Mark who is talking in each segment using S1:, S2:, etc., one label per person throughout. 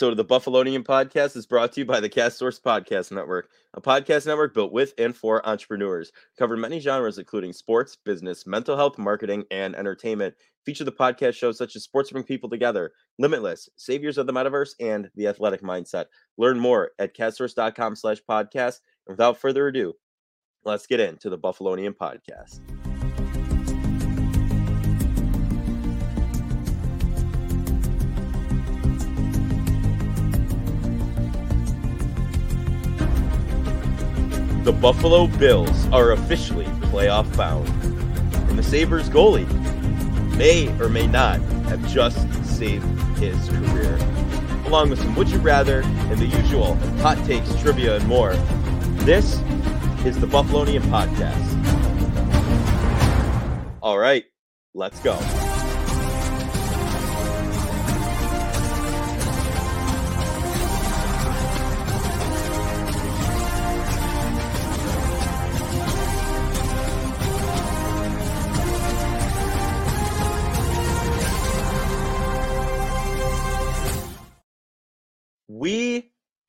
S1: episode of the Buffalonian podcast is brought to you by the Cast Source Podcast Network, a podcast network built with and for entrepreneurs. Cover many genres, including sports, business, mental health, marketing, and entertainment. Feature the podcast shows such as Sports Bring People Together, Limitless, Saviors of the Metaverse, and The Athletic Mindset. Learn more at castsource.com slash podcast. And without further ado, let's get into the Buffalonian podcast. The Buffalo Bills are officially playoff bound, and the Sabres goalie may or may not have just saved his career. Along with some Would You Rather and the usual hot takes, trivia, and more, this is the Buffalonian Podcast. All right, let's go.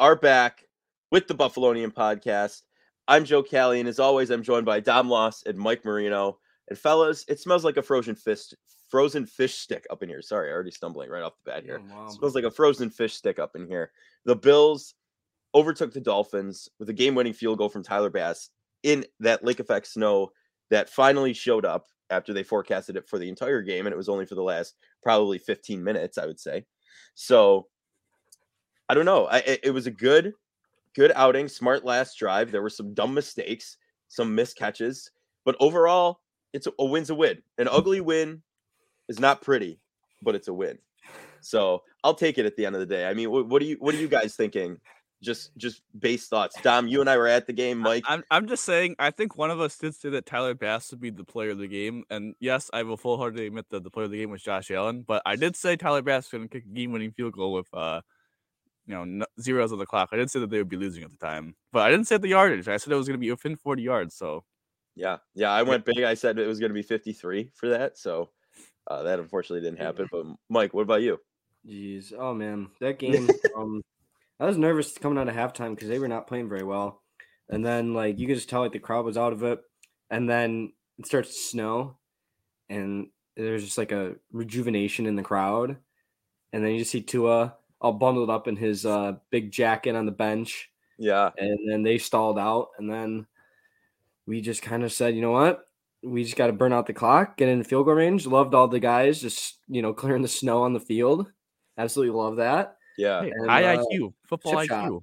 S1: Are back with the Buffalonian podcast. I'm Joe Callie, and as always, I'm joined by Dom Loss and Mike Marino. And fellas, it smells like a frozen fish, frozen fish stick up in here. Sorry, I already stumbling right off the bat here. Oh, wow. Smells like a frozen fish stick up in here. The Bills overtook the Dolphins with a game-winning field goal from Tyler Bass in that lake effect snow that finally showed up after they forecasted it for the entire game, and it was only for the last probably 15 minutes, I would say. So I don't know. I, it, was a good, good outing. Smart last drive. There were some dumb mistakes, some missed catches, but overall, it's a, a win's a win. An ugly win is not pretty, but it's a win. So I'll take it at the end of the day. I mean, what, what are you what are you guys thinking? Just just base thoughts. Dom, you and I were at the game. Mike,
S2: I'm I'm just saying. I think one of us did say that Tyler Bass would be the player of the game, and yes, I will full heartedly admit that the player of the game was Josh Allen. But I did say Tyler Bass was going to kick a game winning field goal with uh you know no, zeros on the clock. I didn't say that they would be losing at the time, but I didn't say the yardage. I said it was going to be within 40 yards. So
S1: yeah, yeah, I went big. I said it was going to be 53 for that. So uh, that unfortunately didn't happen. But Mike, what about you?
S3: Jeez, oh man, that game. um, I was nervous coming out of halftime because they were not playing very well, and then like you could just tell like the crowd was out of it, and then it starts to snow, and there's just like a rejuvenation in the crowd, and then you just see Tua all bundled up in his uh, big jacket on the bench.
S1: Yeah.
S3: And then they stalled out. And then we just kind of said, you know what? We just got to burn out the clock, get in the field goal range. Loved all the guys just, you know, clearing the snow on the field. Absolutely love that.
S1: Yeah.
S2: Hey, and, high uh, IQ, football IQ.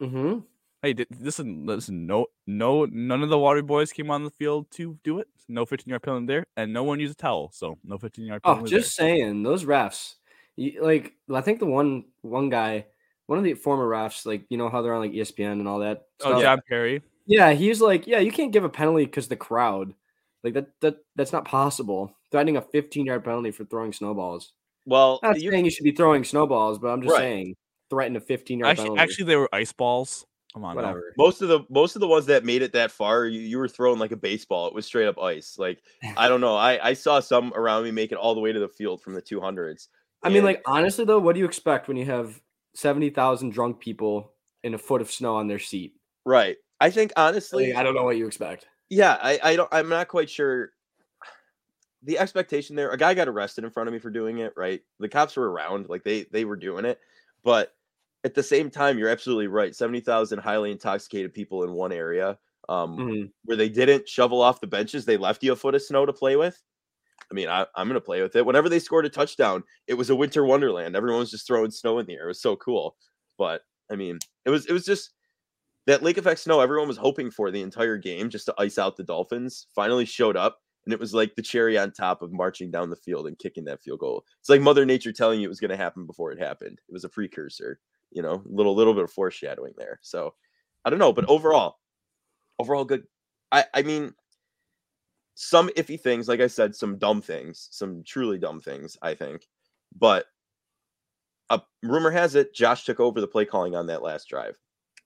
S2: Mm-hmm. Hey, listen, listen. No, no, none of the water boys came on the field to do it. No 15 yard penalty there, and no one used a towel, so no 15 yard
S3: penalty. Oh, just there. saying, those refs like I think the one one guy, one of the former refs, like you know how they're on like ESPN and all that.
S2: Oh, stuff. John Parry.
S3: Yeah, he's like, yeah, you can't give a penalty because the crowd, like that that that's not possible. Threatening a 15 yard penalty for throwing snowballs.
S1: Well,
S3: I'm not you, saying you should be throwing snowballs, but I'm just right. saying threaten a 15 yard
S2: actually,
S3: penalty.
S2: Actually, they were ice balls. Come on,
S1: whatever. Most of the most of the ones that made it that far, you, you were throwing like a baseball. It was straight up ice. Like I don't know. I I saw some around me make it all the way to the field from the 200s.
S3: I mean, like honestly though, what do you expect when you have seventy thousand drunk people in a foot of snow on their seat?
S1: Right. I think honestly,
S3: I don't know what you expect.
S1: Yeah, I, I don't. I'm not quite sure. The expectation there, a guy got arrested in front of me for doing it. Right, the cops were around, like they they were doing it, but at the same time, you're absolutely right. Seventy thousand highly intoxicated people in one area, um, mm-hmm. where they didn't shovel off the benches, they left you a foot of snow to play with. I mean, I, am going to play with it. Whenever they scored a touchdown, it was a winter wonderland. Everyone was just throwing snow in the air. It was so cool. But I mean, it was it was just that lake effect snow everyone was hoping for the entire game just to ice out the Dolphins finally showed up. And it was like the cherry on top of marching down the field and kicking that field goal. It's like Mother Nature telling you it was going to happen before it happened. It was a precursor, you know, little little bit of foreshadowing there. So I don't know, but overall, overall good. I I mean, some iffy things, like I said, some dumb things, some truly dumb things, I think. But a rumor has it Josh took over the play calling on that last drive.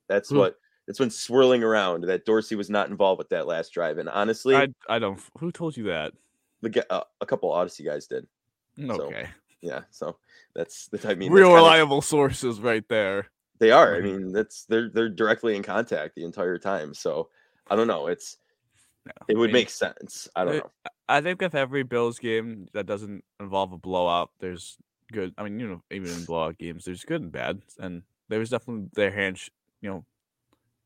S1: That's hmm. what it's been swirling around that Dorsey was not involved with that last drive. And honestly,
S2: I, I don't. Who told you that?
S1: The uh, a couple Odyssey guys did.
S2: Okay.
S1: Yeah, so that's the I mean,
S2: Real reliable sources right there.
S1: They are. I mean, that's they're they're directly in contact the entire time. So I don't know. It's
S2: No,
S1: it
S2: I
S1: would
S2: mean,
S1: make sense. I don't
S2: it-
S1: know.
S2: I think if every Bills game that doesn't involve a blowout, there's good. I mean, you know, even in blowout games, there's good and bad, and there was definitely their hand, sh- you know,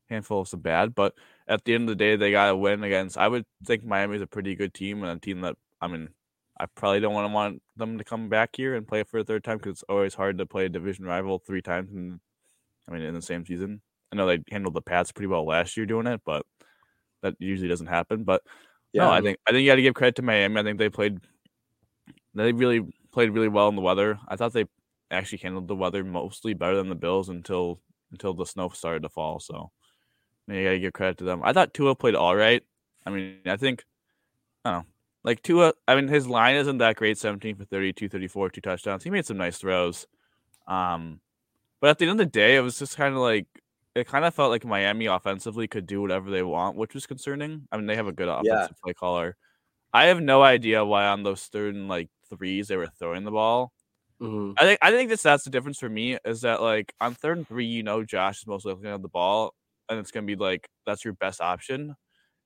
S2: handful of some bad. But at the end of the day, they got a win against. I would think Miami's a pretty good team and a team that I mean, I probably don't want to want them to come back here and play for a third time because it's always hard to play a division rival three times. In, I mean, in the same season. I know they handled the Pats pretty well last year doing it, but that usually doesn't happen. But
S1: Yeah,
S2: no, I think I think you got to give credit to Miami. I think they played, they really played really well in the weather. I thought they actually handled the weather mostly better than the Bills until until the snow started to fall. So you got to give credit to them. I thought Tua played all right. I mean, I think I don't know, like Tua. I mean, his line isn't that great. Seventeen for 30, 234, two touchdowns. He made some nice throws. Um, but at the end of the day, it was just kind of like it kind of felt like Miami offensively could do whatever they want, which was concerning. I mean, they have a good offensive play caller. I have no idea why on those third and like threes they were throwing the ball.
S3: Mhm.
S2: I think I think that's that's the difference for me is that like on third and three, you know, Josh is most likely gonna have the ball, and it's gonna be like that's your best option.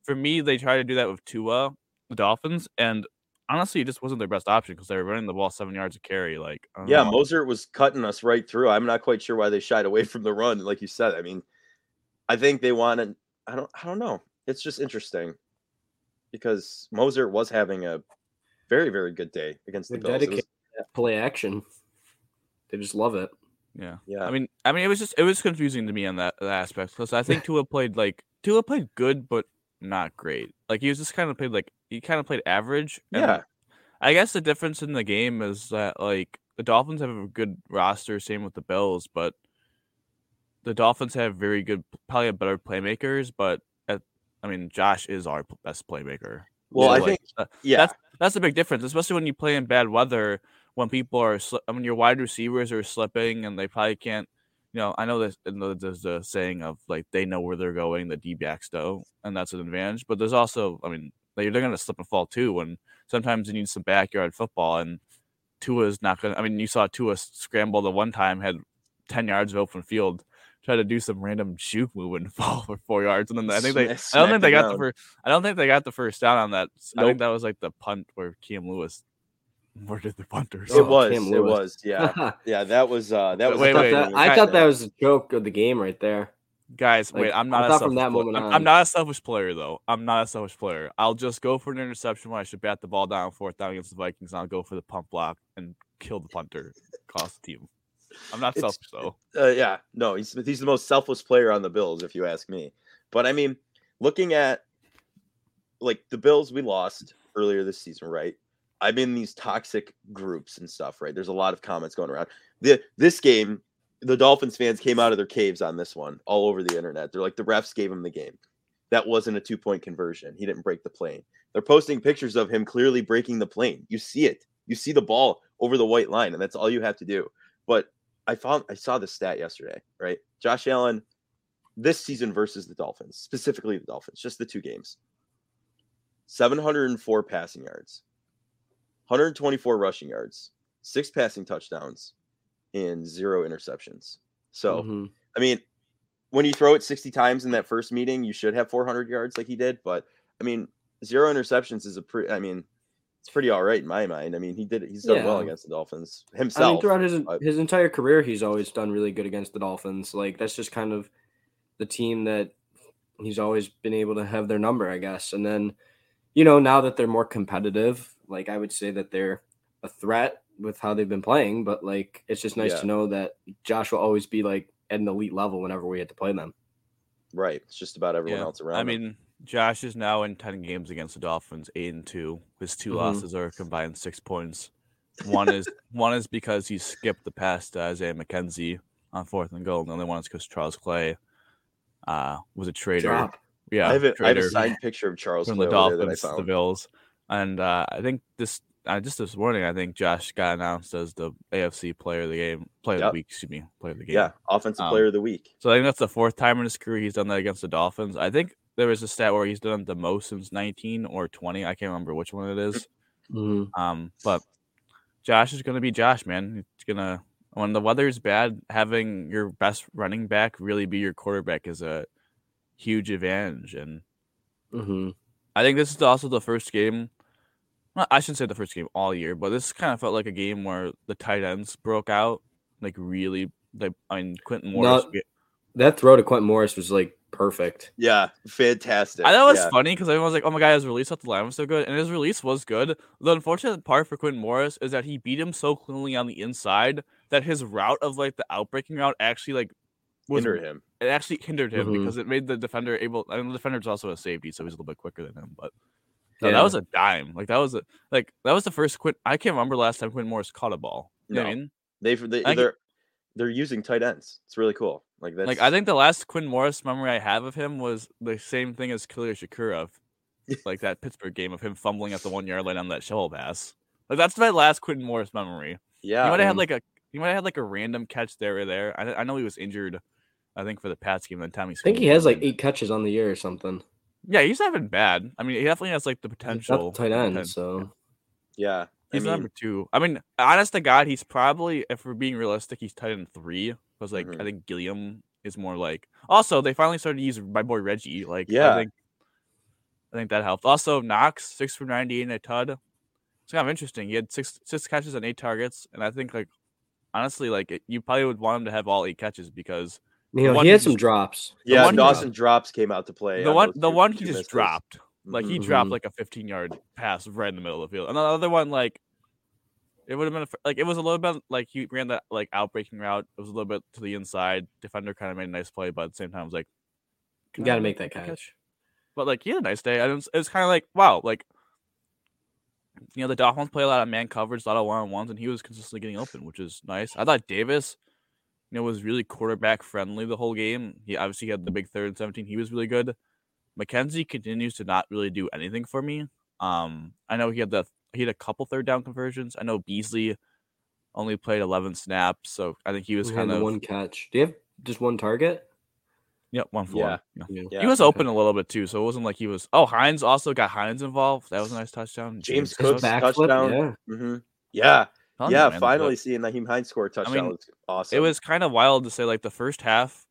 S2: For me, they try to do that with Tua, the Dolphins, and honestly, it just wasn't their best option because they were running the ball seven yards of carry. Like, I don't
S1: yeah,
S2: know.
S1: Mostert was cutting us right through. I'm not quite sure why they shied away from the run, like you said. I mean, I think they wanted. I don't. I don't know. It's just interesting because Mostert was having a very very good day against the
S3: They're
S1: Bills. It was-
S3: dedicated play action. They just love it.
S2: yeah.
S1: yeah,
S2: I mean, I mean, it was just it was confusing to me on that, that aspect because I think Tua played like Tua played good, but not great. Like he was just kind of played like he kind of played average. and
S1: Yeah.
S2: I guess the difference in the game is that like the Dolphins have a good roster, same with the Bills, but the Dolphins have very good, probably have better playmakers. But at, I mean, Josh is our best playmaker.
S1: Well, I
S2: like,
S1: think-
S2: uh,
S1: yeah.
S2: that's that's a big difference, especially when you play in bad weather. When people are, sli- I mean, your wide receivers are slipping, and they probably can't. You know, I know know there's the saying of like they know where they're going, the D backs do, and that's an advantage. But there's also, I mean, they, they're going to slip and fall too. And sometimes you need some backyard football, and Tua's not going. to I mean, you saw Tua scramble the one time, had ten yards of open field, try to do some random juke move and fall for four yards, and then I think they, I don't think they got the first. I don't think they got the first down on that. I think that was like the punt where Cam Lewis murdered the punters.
S1: It
S3: Oh,
S1: was.
S3: Cam
S1: It
S3: Lewis.
S1: was. Yeah. Yeah. That was. uh That was.
S2: Wait,
S3: I thought,
S2: wait,
S3: that, I
S2: I-
S3: thought that was a joke of the game right there.
S2: Guys,
S3: Like,
S2: wait, I'm not. a
S3: thought from
S2: selfish
S3: that
S2: pla-
S3: moment
S2: I'm,
S3: on-
S2: I'm not a selfish player though. I'm not a selfish player. I'll just go for an interception when I should bat the ball down fourth down against the Vikings. And I'll go for the pump block and kill the punter, cost the team. I'm not
S1: It's-
S2: selfish though.
S1: Uh, yeah, no, he's he's the most selfless player on the Bills, if you ask me. But I mean, looking at like the Bills, we lost earlier this season, right? I'm in these toxic groups and stuff, right? There's a lot of comments going around. The this game, the Dolphins fans came out of their caves on this one, all over the internet. They're like, the refs gave him the game. That wasn't a two point conversion. He didn't break the plane. They're posting pictures of him clearly breaking the plane. You see it. You see the ball over the white line, and that's all you have to do. But I found I saw the stat yesterday, right? Josh Allen this season versus the Dolphins, specifically the Dolphins, just the two games. 704 passing yards, 124 rushing yards, six passing touchdowns, and zero interceptions. So,
S3: Mhm.
S1: I mean, when you throw it 60 times in that first meeting, you should have 400 yards like he did. But I mean, zero interceptions is a pretty, I mean, it's pretty all right in my mind. I mean, he did, he's done well against the Dolphins
S3: I
S1: himself.
S3: mean, throughout his
S1: but-
S3: his entire career, he's always done really good against the Dolphins. Like that's just kind of the team that he's always been able to have their number, I guess. And then, you know, now that they're more competitive, like I would say that they're a threat with how they've been playing. But like, it's just nice
S1: Yeah.
S3: to know that Josh will always be like at an elite level whenever we had to play them.
S1: right. It's just about everyone
S2: Yeah.
S1: else around.
S2: I
S1: him.
S2: mean, Josh is now in ten games against the Dolphins, eight and two. His 2
S3: Mhm.
S2: losses are combined six points. One is one is because he skipped the pass to Isaiah McKenzie on fourth and goal. And the other one is because Charles Clay uh, was a traitor.
S3: Drop.
S2: Yeah,
S1: I have, a, I have a signed picture of Charles
S2: from the
S1: over there that I
S2: Dolphins the. Bills. And uh, I think this uh, just this morning, I think Josh got announced as the AFC Player of the Game, Player of the Week. Excuse me, Player of the Game.
S1: Yeah, offensive
S2: Um,
S1: player of the week.
S2: So I think that's the fourth time in his career he's done that against the Dolphins. I think there was a stat where he's done the most since 19 or 20. I can't remember which one it is.
S3: Mhm.
S2: Um, but Josh is gonna be Josh, man. It's gonna when the weather is bad, having your best running back really be your quarterback is a huge advantage. And
S3: hmm
S2: I think this is also the first game. Well, I shouldn't say the first game all year, but this kind of felt like a game where the tight ends broke out, like really. Like I mean, Quintin Morris.
S3: No, That throw to Quintin Morris was like perfect.
S1: Yeah, fantastic.
S2: I thought it was
S1: yeah.
S2: funny because everyone was like, "Oh my god, his release off the line was so good," and his release was good. The unfortunate part for Quintin Morris is that he beat him so cleanly on the inside that his route of like the outbreaking route actually like was
S1: hindered him.
S2: It actually hindered him
S3: Mhm.
S2: because it made the defender able. Mean, the defender's also a safety, so he's a little bit quicker than him. But no,
S3: Yeah.
S2: that was a dime. Like that was a like that was the first Quint. I can't remember last time Quintin Morris caught a ball. You know I
S1: No.
S2: mean?
S1: They've they,
S2: I-
S1: they're they're using tight ends. It's really cool. Like that's
S2: Like I think the last Quinn Morris memory I have of him was the same thing as Khalil Shakurov, like that Pittsburgh game of him fumbling at the one yard line on that shovel pass. Like that's my last Quintin Morris memory.
S1: yeah.
S2: he might have had
S3: um,
S2: like a he might have had like a random catch there or there. I, I know he was injured. I think for the Pats game, then Tommy.
S3: I think he has like eight catches on the year or something.
S2: Yeah, he's not been bad. I mean, he definitely has like the
S3: He's
S2: potential.
S3: not the tight end,
S2: poten-
S3: so
S1: yeah. I
S2: He's
S1: mean,
S2: number two. I mean, honest to God, he's probably, if we're being realistic, he's tight end three. Because like
S1: Mhm.
S2: I think Gilliam is more like. Also, they finally started to use my boy Reggie. Like,
S1: Yeah.
S2: I think, I think that helped. Also, Knox six for ninety and a tud. It's kind of interesting. He had six six catches and eight targets, and I think like honestly, like it, you probably would want him to have all eight catches because
S3: you know he
S2: he
S3: had some drops.
S1: yeah.
S2: one he
S1: Dawson drops came out to play.
S2: the
S1: on
S2: one the
S1: two-
S2: one he just
S1: misses.
S2: dropped. Like he
S1: Mhm.
S2: dropped like a 15 yard pass right in the middle of the field. And the other one, like it would have been a, like it was a little bit like he ran that like outbreaking route. It was a little bit to the inside. Defender kind of made a nice play, but at the same time, it was like
S3: You got to make that catch.
S2: But like he had a nice day. And it was, it was kind of like wow, like you know the Dolphins play a lot of man coverage, a lot of one on ones, and he was consistently getting open, which is nice. I thought Davis. You know, was really quarterback friendly the whole game. He obviously had the big third and 17. He was really good. McKenzie continues to not really do anything for me. Um, I know he had the he had a couple third down conversions. I know Beasley only played 11 snaps, so I think he was
S3: He had
S2: kind of
S3: one catch. Do you have just one target?
S2: yep one for
S1: Yeah.
S2: one.
S3: Yeah.
S1: Yeah.
S2: he was
S3: okay.
S2: open a little bit too, so it wasn't like he was. Oh, Hines also got Hines involved. That was a nice touchdown.
S1: James
S3: His
S1: Cook's touchdown.
S3: yeah.
S1: hmm Yeah,
S2: Telling you,
S1: yeah.
S2: man,
S1: finally seeing Nyheim Hines score a touchdown
S2: mean,
S1: was awesome.
S2: it was kind of wild to say like the first half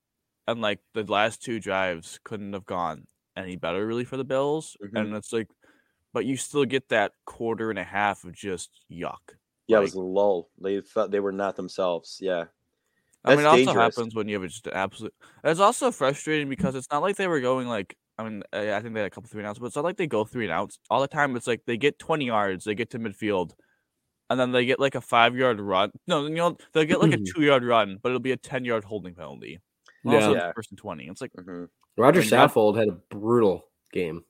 S2: and like the last two drives couldn't have gone any better really for the Bills,
S1: Mhm.
S2: and it's like, but you still get that quarter and a half of just yuck.
S1: yeah, it
S2: like-
S1: was a lull. They thought they were not themselves. Yeah,
S2: I mean, it
S1: That's
S2: also happens when you have just an absolute. It's also frustrating because it's not like they were going like. I mean, I I think they had a couple three and outs, but it's not like they go three and outs all the time. It's like they get twenty yards, they get to midfield, and then they get like a five yard run. No, then you know they'll get like a two yard run, but it'll be a ten yard holding penalty. Also,
S3: Yeah.
S2: it's
S1: Yeah.
S2: first and twenty. It's like
S1: hmm
S3: Rodger
S2: When you
S3: Saffold had a brutal game.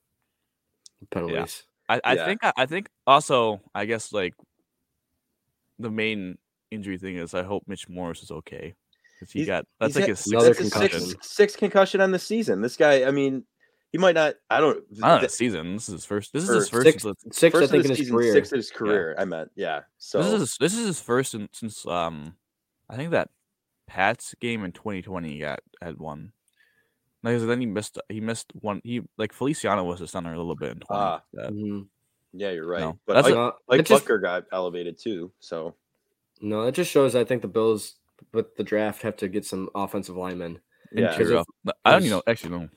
S3: Penalties.
S2: I, I
S1: Yeah.
S2: think I think also I guess like the main injury thing is I hope Mitch Morse is okay because he
S1: He's-
S2: got that's like
S1: had-
S2: his
S3: Another
S2: sixth
S1: that's his
S2: concussion.
S1: sixth, sixth concussion on the season. This guy, I mean, he might not. I don't.
S2: Not
S1: th-
S2: season. This is his first. This is his first.
S3: Six,
S2: since-
S3: six I think, in his
S1: season,
S3: career.
S1: sixth of his career. I meant, yeah. So
S2: This is this is his first in, since um, I think that Pats game in 2020 he got had one. Because then he missed he missed one. He like Feliciano was a center a little bit in 20.
S1: Ah.
S2: yeah.
S3: Mhm.
S1: yeah, you're right.
S2: No,
S1: But
S2: that's
S1: Ike,
S2: a-
S3: No,
S1: Ike
S3: just,
S1: Boettger got elevated too. So
S3: no, it just shows. I think the Bills with the draft have to get some offensive linemen
S1: yeah,
S3: Because of-
S2: I don't even know. Actually, no.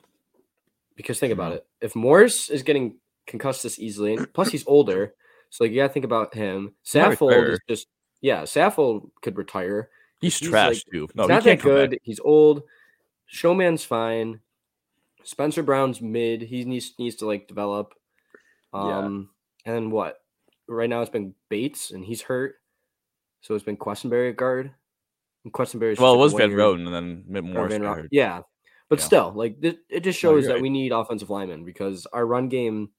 S3: Because think about it. If Morse is getting concussed this easily, and plus he's older, so like you got to think about him. Saffold is just yeah. Saffold could retire.
S2: He's,
S3: He's,
S2: trash
S3: like-
S2: too. No,
S3: he's
S2: he
S3: not
S2: can't
S3: that good. He's old. Showman's fine. Spencer Brown's mid. He needs needs to like develop.
S1: Yeah.
S3: Um, and then what? Right now it's been Bates and he's hurt, so it's been Quessenberry at guard. And Quessenberry's
S2: Well, it was Van Roten and then Morris.
S3: Ro- Yeah, but
S2: Yeah.
S3: still, like th- it just shows
S2: you're
S3: that
S2: right.
S3: we need offensive linemen because our run game.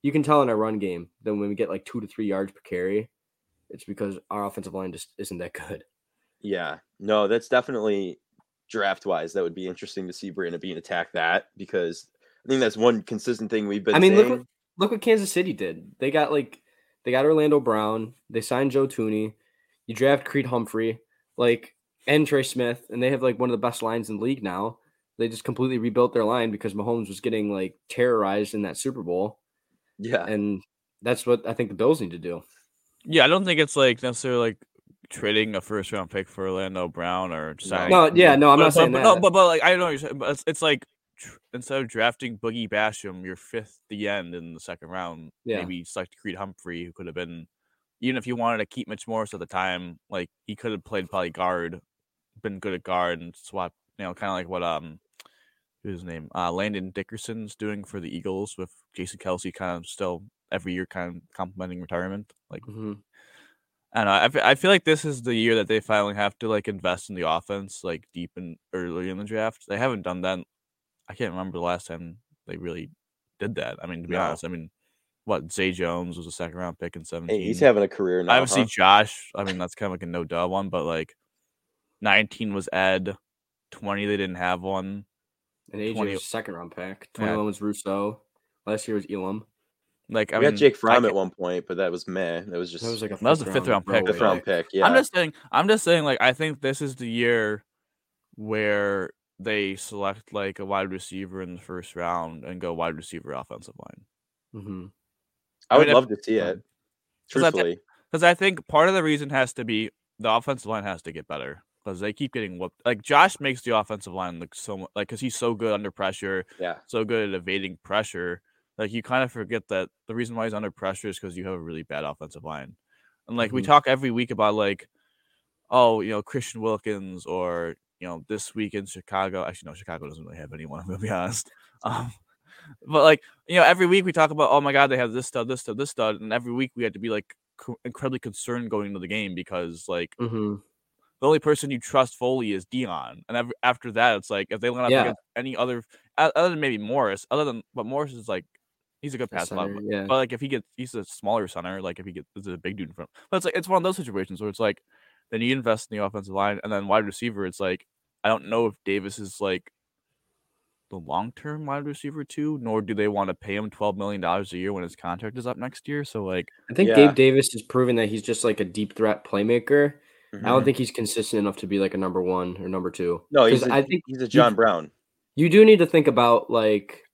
S3: You can tell in our run game that when we get like two to three yards per carry, it's because our offensive line just isn't that good.
S1: yeah. No, that's definitely draft wise. That would be interesting to see Brandon Beane attack that because I think that's one consistent thing we've been.
S3: I mean, look what look what Kansas City did. They got like they got Orlando Brown. They signed Joe Thuney. You draft Creed Humphrey, like and Trey Smith, and they have like one of the best lines in the league now. They just completely rebuilt their line because Mahomes was getting like terrorized in that Super Bowl,
S1: yeah,
S3: and that's what I think the Bills need to do.
S2: Yeah, I don't think it's like necessarily like trading a first round pick for Orlando Brown or signing.
S3: No, yeah, no, I'm
S2: but,
S3: not saying
S2: but,
S3: that.
S2: No, but, but like I don't know, what you're saying, but it's, it's like tr- instead of drafting Boogie Basham, your fifth the end in the second round,
S3: Yeah.
S2: maybe select Creed Humphrey, who could have been, even if you wanted to keep Mitch Morse at the time, like he could have played probably guard, been good at guard, and swap, you know, kind of like what um, who's his name, uh, Landon Dickerson's doing for the Eagles with Jason Kelce, kind of still every year kind of complimenting retirement, like.
S3: Mhm.
S2: I know. I I feel like this is the year that they finally have to like invest in the offense, like deep and early in the draft. They haven't done that. I can't remember the last time they really did that. I mean, to be
S1: No.
S2: honest, I mean, what Zay Jones was a second round pick in seventeen.
S1: Hey, he's having a career now.
S2: Obviously,
S1: huh?
S2: Josh. I mean, that's kind of like a no duh one, but like nineteen was Ed, twenty they didn't have one.
S3: And AJ
S2: 20
S3: was second round pick.
S2: Yeah.
S3: 21 was Rousseau. Last year was Elam.
S2: Like I
S1: we
S2: mean,
S1: had Jake
S2: I
S1: Fromm at one point, but that was meh. That was just
S3: That was like a
S2: That was a fifth round pick,
S1: fifth round pick. Yeah,
S2: I'm just saying. I'm just saying. Like, I think this is the year where they select like a wide receiver in the first round and go wide receiver offensive line.
S3: hmm
S1: I
S2: I
S1: would
S2: mean, if-
S1: love to see it.
S2: 'Cause I thi-
S1: Truthfully,
S2: Because I think part of the reason has to be the offensive line has to get better because they keep getting whooped. Like Josh makes the offensive line look so like because he's so good under pressure,
S1: yeah.
S2: so good at evading pressure. Like you kind of forget that the reason why he's under pressure is because you have a really bad offensive line. And like we
S3: Mhm.
S2: talk every week about like, oh, you know, Christian Wilkins or you know, this week in Chicago. Actually, no, Chicago doesn't really have anyone. I'm gonna be honest. Um, but like you know, every week we talk about, oh my god, they have this stud, this stud, this stud, and every week we had to be like co- incredibly concerned going into the game because like
S3: hmm
S2: the only person you trust fully is Dion, and ev- after that, it's like if they line up
S3: Yeah.
S2: against any other, other than maybe Morse, other than but Morse is like he's a good pass
S3: Center,
S2: but,
S3: yeah.
S2: but like if he gets he's a smaller center, like if he gets is a big dude in front, but it's like it's one of those situations where it's like then you invest in the offensive line and then wide receiver, it's like I don't know if Davis is like the long term wide receiver too, nor do they want to pay him twelve million dollars a year when his contract is up next year. So like
S3: I think
S1: Yeah.
S3: Gabe Davis has proven that he's just like a deep threat playmaker. I
S1: Mhm.
S3: don't think he's consistent enough to be like a number one or number two.
S1: No, he's a,
S3: I think
S1: he's a John Brown.
S3: you do need to think about like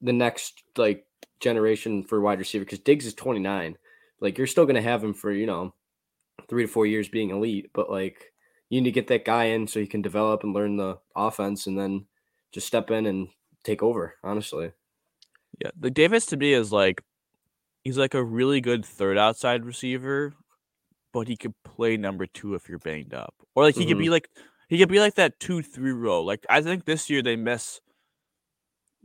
S3: the next like generation for wide receiver because Diggs is 29. Like you're still gonna have him for you know three to four years being elite, but like you need to get that guy in so he can develop and learn the offense, and then just step in and take over. Honestly,
S2: Yeah, the Davis to me is like he's like a really good third outside receiver, but he could play number two if you're banged up, or like he could
S3: Mhm.
S2: be like he could be like that two three row. Like I think this year they miss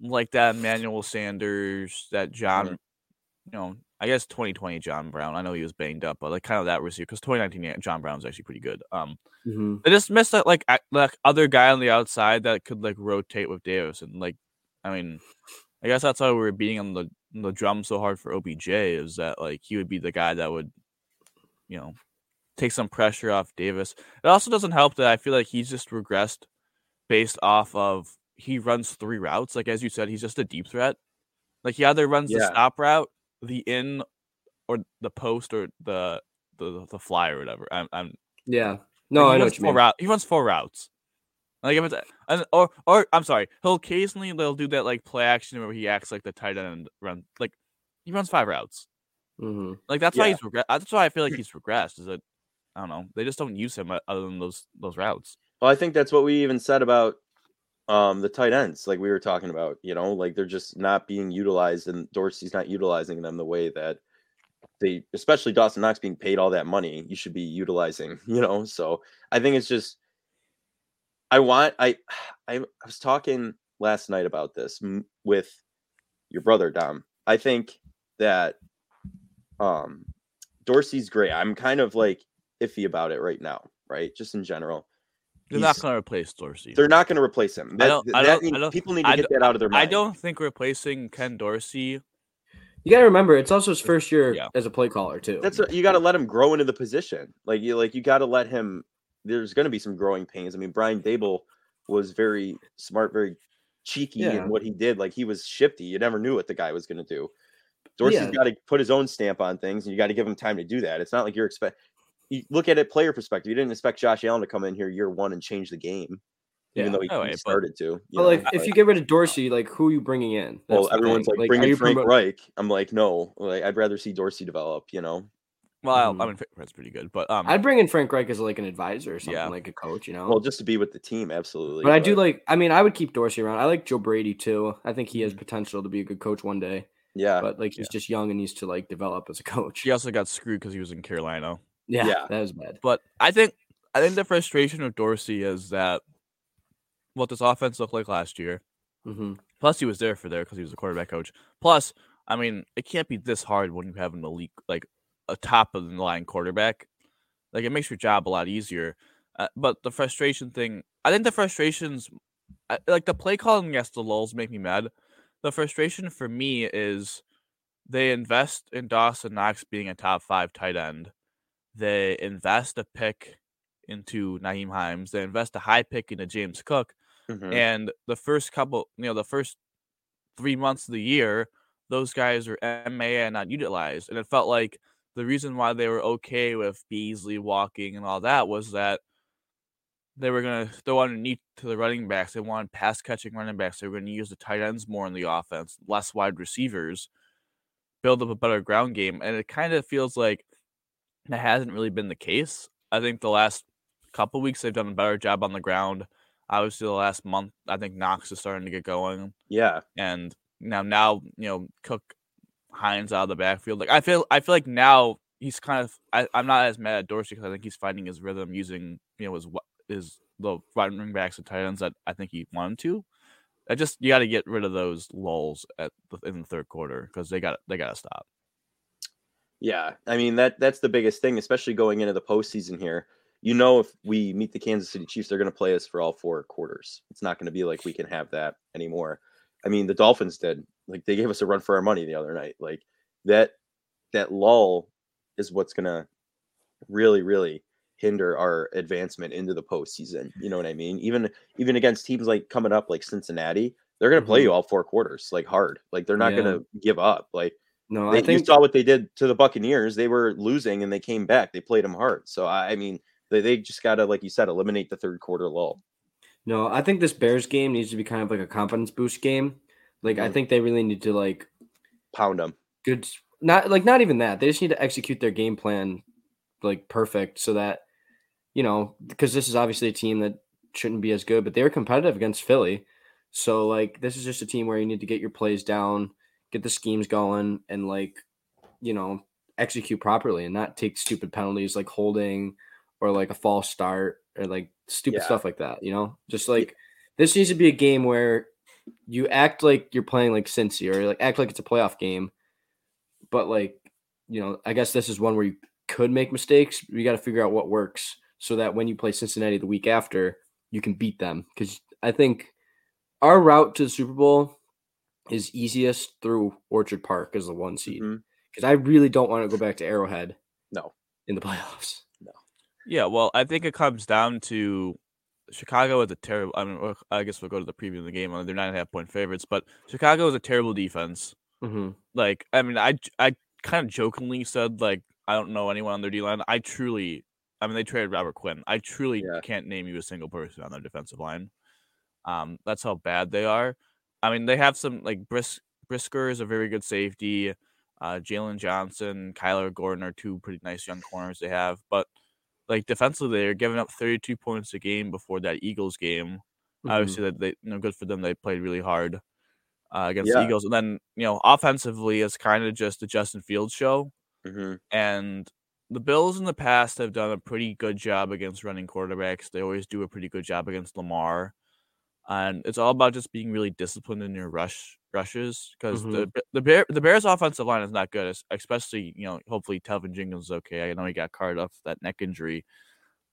S2: like that Emmanuel Sanders, that John, you know, I guess 2020 John Brown. I know he was banged up, but like kind of that was receiver because 2019 yeah, John Brown's actually pretty good. Um,
S3: hmm
S2: they just missed that like like other guy on the outside that could like rotate with Davis and like I mean I guess that's why we were beating on the on the drum so hard for OBJ is that like he would be the guy that would you know take some pressure off Davis. It also doesn't help that I feel like he's just regressed based off of he runs three routes like as you said he's just a deep threat. Like he either runs the stop route, the in or the post or the the the fly or whatever. I'm I'm
S3: yeah. No,
S2: like,
S3: I know what you
S2: four
S3: mean.
S2: route- he runs four routes. Like if it's and, or or I'm sorry, he'll occasionally they'll do that like play action where he acts like the tight end and run like he runs five routes.
S3: Hmm
S2: Like that's why he's regre- That's why I feel like he's regressed. Is that I don't know. They just don't use him other than those those routes.
S1: Well, I think that's what we even said about um the tight ends, like we were talking about. You know, like they're just not being utilized, and Dorsey's not utilizing them the way that they, especially Dawson Knox, being paid all that money. You should be utilizing. You know, so I think it's just. I want I I, I was talking last night about this m- with your brother Dom. I think that um Dorsey's great. I'm kind of like iffy about it right now, right? Just in general.
S2: They're
S1: He's-
S2: not going to replace Dorsey.
S1: they're not going to replace him. That,
S2: don't- I don't-
S1: need-
S2: I don't-
S1: people need to
S2: I
S1: get that out of their mind.
S2: I don't think replacing Ken Dorsey.
S3: You got to remember, it's also his first year
S2: Yeah.
S3: as a play caller too.
S1: That's what, you got to let him grow into the position. Like you, like you got to let him. There's going to be some growing pains. I mean, Brian Daboll was very smart, very cheeky
S3: Yeah.
S1: in what he did. Like he was shifty. You never knew what the guy was going to do. Dorsey's
S3: Yeah.
S1: got to put his own stamp on things, and you got to give him time to do that. It's not like you're expect. You look at it player perspective. You didn't expect Josh Allen to come in here year one and change the game, even though he,
S2: No
S1: he
S2: way, but-
S1: started to. you
S3: but
S1: know,
S3: like, if
S1: but-
S3: you get rid of Dorsey, like who are you bringing in?
S1: Well,
S3: That's the
S1: everyone's
S3: thing.
S1: like,
S3: are
S1: bringing Frank
S3: promo-
S1: Reich. I'm like, no, like I'd rather see Dorsey develop. You know,
S2: Well,
S3: Mhm.
S2: I mean, Fred's pretty good, but um,
S3: I'd bring in Frank Reich as like an advisor or something,
S2: Yeah.
S3: like a coach, you know.
S1: Well, just to be with the team, absolutely.
S3: but I do like. I mean, I would keep Dorsey around. I like Joe Brady too. I think he has
S2: Mhm.
S3: potential to be a good coach one day.
S1: Yeah,
S3: But like, he's just young and needs to like develop as a coach.
S2: he also got screwed because he was in Carolina.
S3: Yeah,
S1: Yeah.
S3: that was bad.
S2: But I think I think the frustration of Dorsey is that what this offense looked like last year.
S3: hmm
S2: Plus, he was there for there because he was a quarterback coach. Plus, I mean, it can't be this hard when you have an elite, like a top of the line quarterback. Like it makes your job a lot easier. Uh, but the frustration thing, I think the frustrations, I- like the play calling, yes, the lulls make me mad. The frustration for me is they invest in Dawson Knox being a top five tight end. They invest a pick into Nyheim Hines. They invest a high pick into James Cook.
S1: Mhm.
S2: And the first couple, you know, the first three months of the year, those guys were MA and not utilized. And it felt like the reason why they were okay with Beasley walking and all that was that they were going to throw underneath to the running backs. They wanted pass catching running backs. They were going to use the tight ends more in the offense, less wide receivers, build up a better ground game. And it kind of feels like that hasn't really been the case. I think the last couple weeks they've done a better job on the ground. Obviously, the last month, I think Knox is starting to get going,
S1: yeah,
S2: and now now you know Cook, Hines out of the backfield. Like I feel I feel like now he's kind of I, I'm not as mad at Dorsey because I think he's finding his rhythm using you know his his the running backs and tight ends that I think he wanted to. I just you got to get rid of those lulls at the, in the third quarter because they got they got to stop.
S1: yeah. I mean that that's the biggest thing, especially going into the postseason here. You know, if we meet the Kansas City Chiefs, they're going to play us for all four quarters. It's not going to be like we can have that anymore. I mean, the Dolphins did. Like they gave us a run for our money the other night. Like that that lull is what's going to really, really hinder our advancement into the postseason. You know what I mean? Even even against teams like coming up like Cincinnati, they're going to play you all four quarters like hard. Like they're not
S3: Yeah.
S1: going to give up. Like
S3: No,
S1: they,
S3: I think
S1: you saw what they did to the Buccaneers. They were losing and they came back. They played them hard. So I, I mean, they, they just got to, like you said, eliminate the third quarter lull.
S3: no, I think this Bears game needs to be kind of like a confidence boost game. Like I
S1: Mhm.
S3: think they really need to like
S1: Pound them.
S3: good not like not even that. They just need to execute their game plan like perfect so that you know, because this is obviously a team that shouldn't be as good, but they were competitive against Philly. So like this is just a team where you need to get your plays down, get the schemes going and like, you know, execute properly and not take stupid penalties like holding or like a false start or like stupid
S1: Yeah.
S3: stuff like that, you know? Just like this needs to be a game where you act like you're playing like Cincy or like act like it's a playoff game. But like, you know, I guess this is one where you could make mistakes. You got to figure out what works so that when you play Cincinnati the week after, you can beat them. Because I think our route to the Super Bowl is easiest through Orchard Park as the one seed. Because I really don't want to go back to Arrowhead
S1: No.
S3: in the playoffs. No.
S2: Yeah, well, I think it comes down to Chicago is a terrible. I mean, I guess we'll go to the preview of the game. They're nine and a half point favorites, but Chicago is a terrible defense.
S3: Mm-hmm.
S2: Like, I mean, I I kind of jokingly said like I don't know anyone on their D line. I truly, I mean, they traded Robert Quinn. I truly
S1: Yeah.
S2: can't name you a single person on their defensive line. Um, that's how bad they are. I mean, they have some like Bris- Brisker is a very good safety. Uh, Jaylon Johnson, Kyler Gordon are two pretty nice young corners they have, but like defensively, they're giving up 32 points a game before that Eagles game.
S3: Mm-hmm.
S2: Obviously, that they you know good for them. They played really hard uh, against the Eagles, and then you know offensively, it's kind of just the Justin Fields show.
S1: hmm
S2: And the Bills in the past have done a pretty good job against running quarterbacks. They always do a pretty good job against Lamar. And it's all about just being really disciplined in your rush rushes because the
S3: Mhm.
S2: the the, Bear, the Bears offensive line is not good, especially you know hopefully Teven Jenkins is okay. I know he got carted off that neck injury.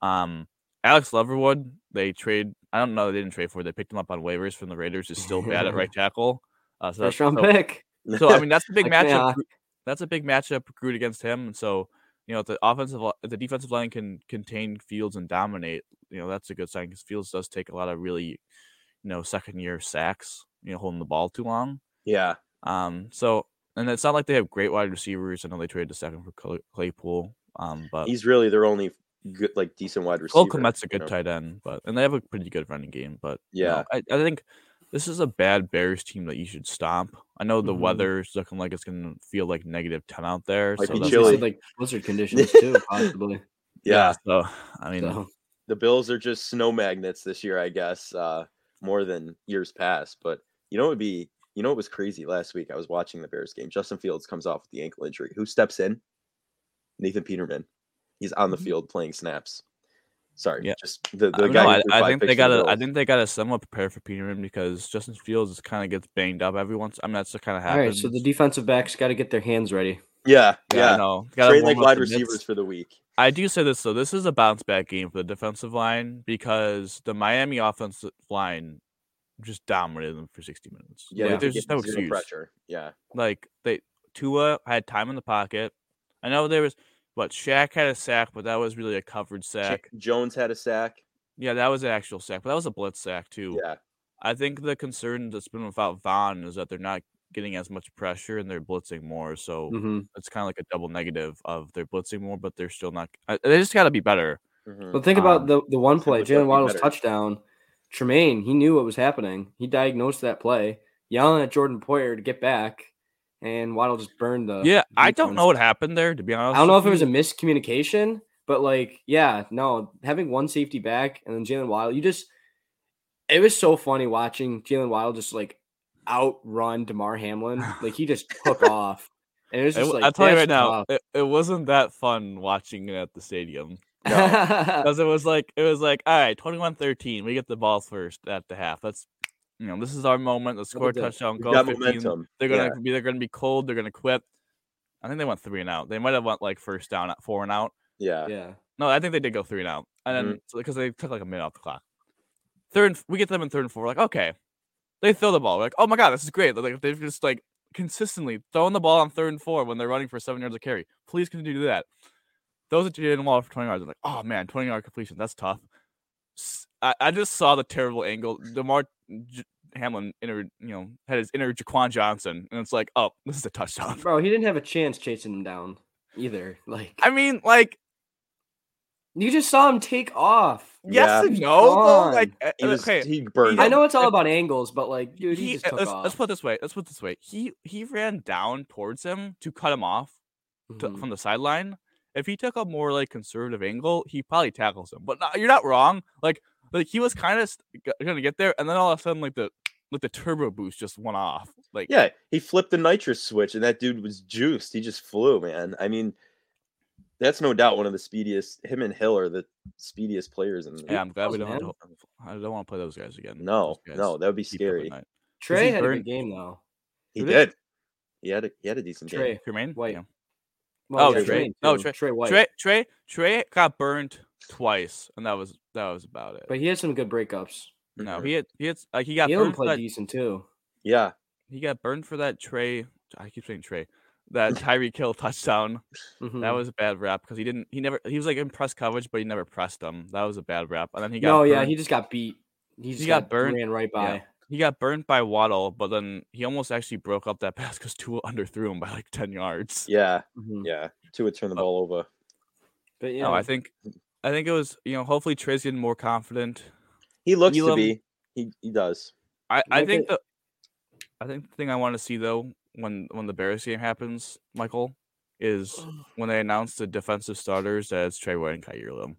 S2: Um, Alex Leatherwood, they trade. I don't know. They didn't trade for. it. They picked him up on waivers from the Raiders. Is still bad at right tackle. Uh, so
S3: First
S2: that's-
S3: round
S2: so-
S3: pick.
S2: so I mean, that's a big
S3: Like,
S2: matchup.
S3: yeah.
S2: That's a big matchup Groot against him. And so you know, if the offensive, if the defensive line can contain Fields and dominate, you know, that's a good sign because Fields does take a lot of really, you know, second year sacks. You know, holding the ball too long.
S1: Yeah.
S2: Um, so and it's not like they have great wide receivers. I know they traded the second for Claypool. Um, but
S1: He's really their only good, like decent wide receiver.
S2: Cole Kmet's a
S1: you
S2: good
S1: know?
S2: tight end, but and they have a pretty good running game. But you know,
S1: Yeah.
S2: I, I think this is a bad Bears team that you should stomp. I know the
S3: Mhm.
S2: weather is looking like it's gonna feel like negative ten out there.
S1: Might
S2: so
S1: be
S2: that's
S1: chilly.
S3: said, like blizzard conditions too, possibly.
S1: Yeah,
S2: So I mean,
S3: So,
S1: the Bills are just snow magnets this year, I guess, uh, more than years past. But you know, it would be, you know, it was crazy last week. I was watching the Bears game. Justin Fields comes off with the ankle injury. Who steps in? Nathan Peterman. He's on the
S3: Mhm.
S1: field playing snaps. Sorry,
S2: Yeah.
S1: just the,
S2: I,
S1: the
S2: don't
S1: guy.
S2: know, I, I think they
S1: picks for the
S2: gotta. I think they gotta somewhat prepare for Peterman because Justin Fields just kind of gets banged up every once. I mean, that's kind of happens.
S3: right, so the defensive backs got to get their hands ready.
S1: Yeah,
S2: yeah,
S1: yeah.
S2: I know. Gotta
S1: Train
S2: warm
S1: like wide
S2: the mitts.
S1: receivers for the week.
S2: I do say this though. This is a bounce back game for the defensive line because the Miami offensive line just dominated them for 60 minutes.
S1: Yeah,
S2: Like, there's just no excuse.
S1: pressure. Yeah,
S2: Like they Tua had time in the pocket. I know there was what Shaq had a sack, but that was really a covered
S1: Ch-
S2: sack.
S1: Jones had a sack.
S2: Yeah, that was an actual sack, but that was a blitz sack too.
S1: Yeah,
S2: I think the concern that's been without Von is that they're not getting as much pressure and they're blitzing more. So
S3: hmm
S2: it's kind of like a double negative of they're blitzing more, but they're still not. I- They just got to be better.
S1: mhm.
S3: But think about
S2: Um,
S3: the the one play,
S1: would definitely
S3: Jaylen Waddle's
S1: better.
S3: touchdown. Tremaine, he knew what was happening. He diagnosed that play, yelling at Jordan Poyer to get back, and Waddle just burned the.
S2: Yeah, I don't know what happened there. To be honest,
S3: I don't know if it was a miscommunication, but like, yeah, no, having one safety back and then Jaylen Waddle, you just. It was so funny watching Jaylen Waddle just like outrun Damar Hamlin. Like he just took off, and it was just
S2: w-
S3: like
S2: I'll tell you right now, it, it wasn't that fun watching it at the stadium
S1: No.
S2: because it was like it was like all right, 21-13, we get the ball first at the half. Let's you know this is our moment. Let's score a touchdown.
S1: We've
S2: Go
S1: got
S2: 15.
S1: momentum.
S2: They're gonna
S1: Yeah.
S2: be they're gonna be cold. They're gonna quit. I think they went three and out. They might have went like first down at four and out.
S1: Yeah,
S3: yeah.
S2: No, I think they did go three and out, and
S1: Mm-hmm.
S2: then because they took like a minute off the clock. Third, and, we get them in third and four. We're like, okay, they throw the ball. We're like, oh my god, this is great. Like they've just like consistently throwing the ball on third and four when they're running for seven yards of carry. Please continue to do that. Those are Jaylen Waddle for twenty yards. I'm like, oh man, twenty yard completion. That's tough. S- I, I just saw the terrible angle. Damar J- Hamlin inner, you know, had his inner Jaquan Johnson, and it's like, oh, this is a touchdown.
S3: Bro, he didn't have a chance chasing him down either. Like
S2: I mean, like,
S3: you just saw him take off.
S2: yes
S1: Yeah.
S2: and no, though. Like, uh,
S1: he was
S2: okay,
S1: he burned.
S3: I
S1: him.
S3: know it's all
S2: if-
S3: about angles, but like, dude, he,
S2: he,
S3: just took
S2: let's,
S3: off.
S2: let's put it this way. Let's put it this way. He he ran down towards him to cut him off to,
S3: Mhm.
S2: from the sideline. If he took a more like conservative angle, he probably tackles him. But no, you're not wrong. Like like he was kind of gonna get there, and then all of a sudden like the like the turbo boost just went off. Like
S1: Yeah, he flipped the nitrous switch, and that dude was juiced. He just flew, man. I mean, that's no doubt one of the speediest. Him and Hill are the speediest players in the
S2: yeah, I'm glad we don't. Have to, I don't want to play those guys again.
S1: No,
S2: guys
S1: no, that would be
S2: keep up at
S1: scary.
S3: Tre
S2: he
S3: had a
S2: burned-
S3: good game though.
S1: He
S3: did?
S1: did. He had a he had a decent game.
S3: Tre
S2: Tremaine,
S3: White.
S2: Yeah.
S3: Well,
S2: Oh,
S3: yeah,
S1: Tre.
S3: Tremaine,
S2: Oh. Tre-
S3: Tre White.
S2: Tre Tre Tre got burned twice, and that was that was about it.
S3: But he had some good breakups.
S2: no, he had he had like he got
S3: Elam
S2: burned for
S3: played
S2: that
S3: decent too.
S1: Yeah,
S2: he got burned for that Tre. I keep saying Tre. That Tyreek Hill touchdown. That
S3: Mhm.
S2: was a bad rap because he didn't. He never. He was like in press coverage, but he never pressed him. That was a bad rap. And then he got.
S3: no, yeah, he just got beat. He just
S2: got burned.
S3: ran right by.
S2: He got burned by Waddle, but then he almost actually broke up that pass because Tua underthrew him by like ten yards.
S1: yeah,
S3: Mhm.
S1: yeah. Two would turn the
S2: Uh,
S1: ball over.
S3: But yeah,
S2: No, I think, I think it was. You know, hopefully Tre's getting more confident.
S1: He looks to be. He he does.
S2: I, I think
S3: it-
S2: the, I think the thing I want to see though when when the Bears game happens, Michael, is when they announce the defensive starters as Tre White and Kaiir Elam.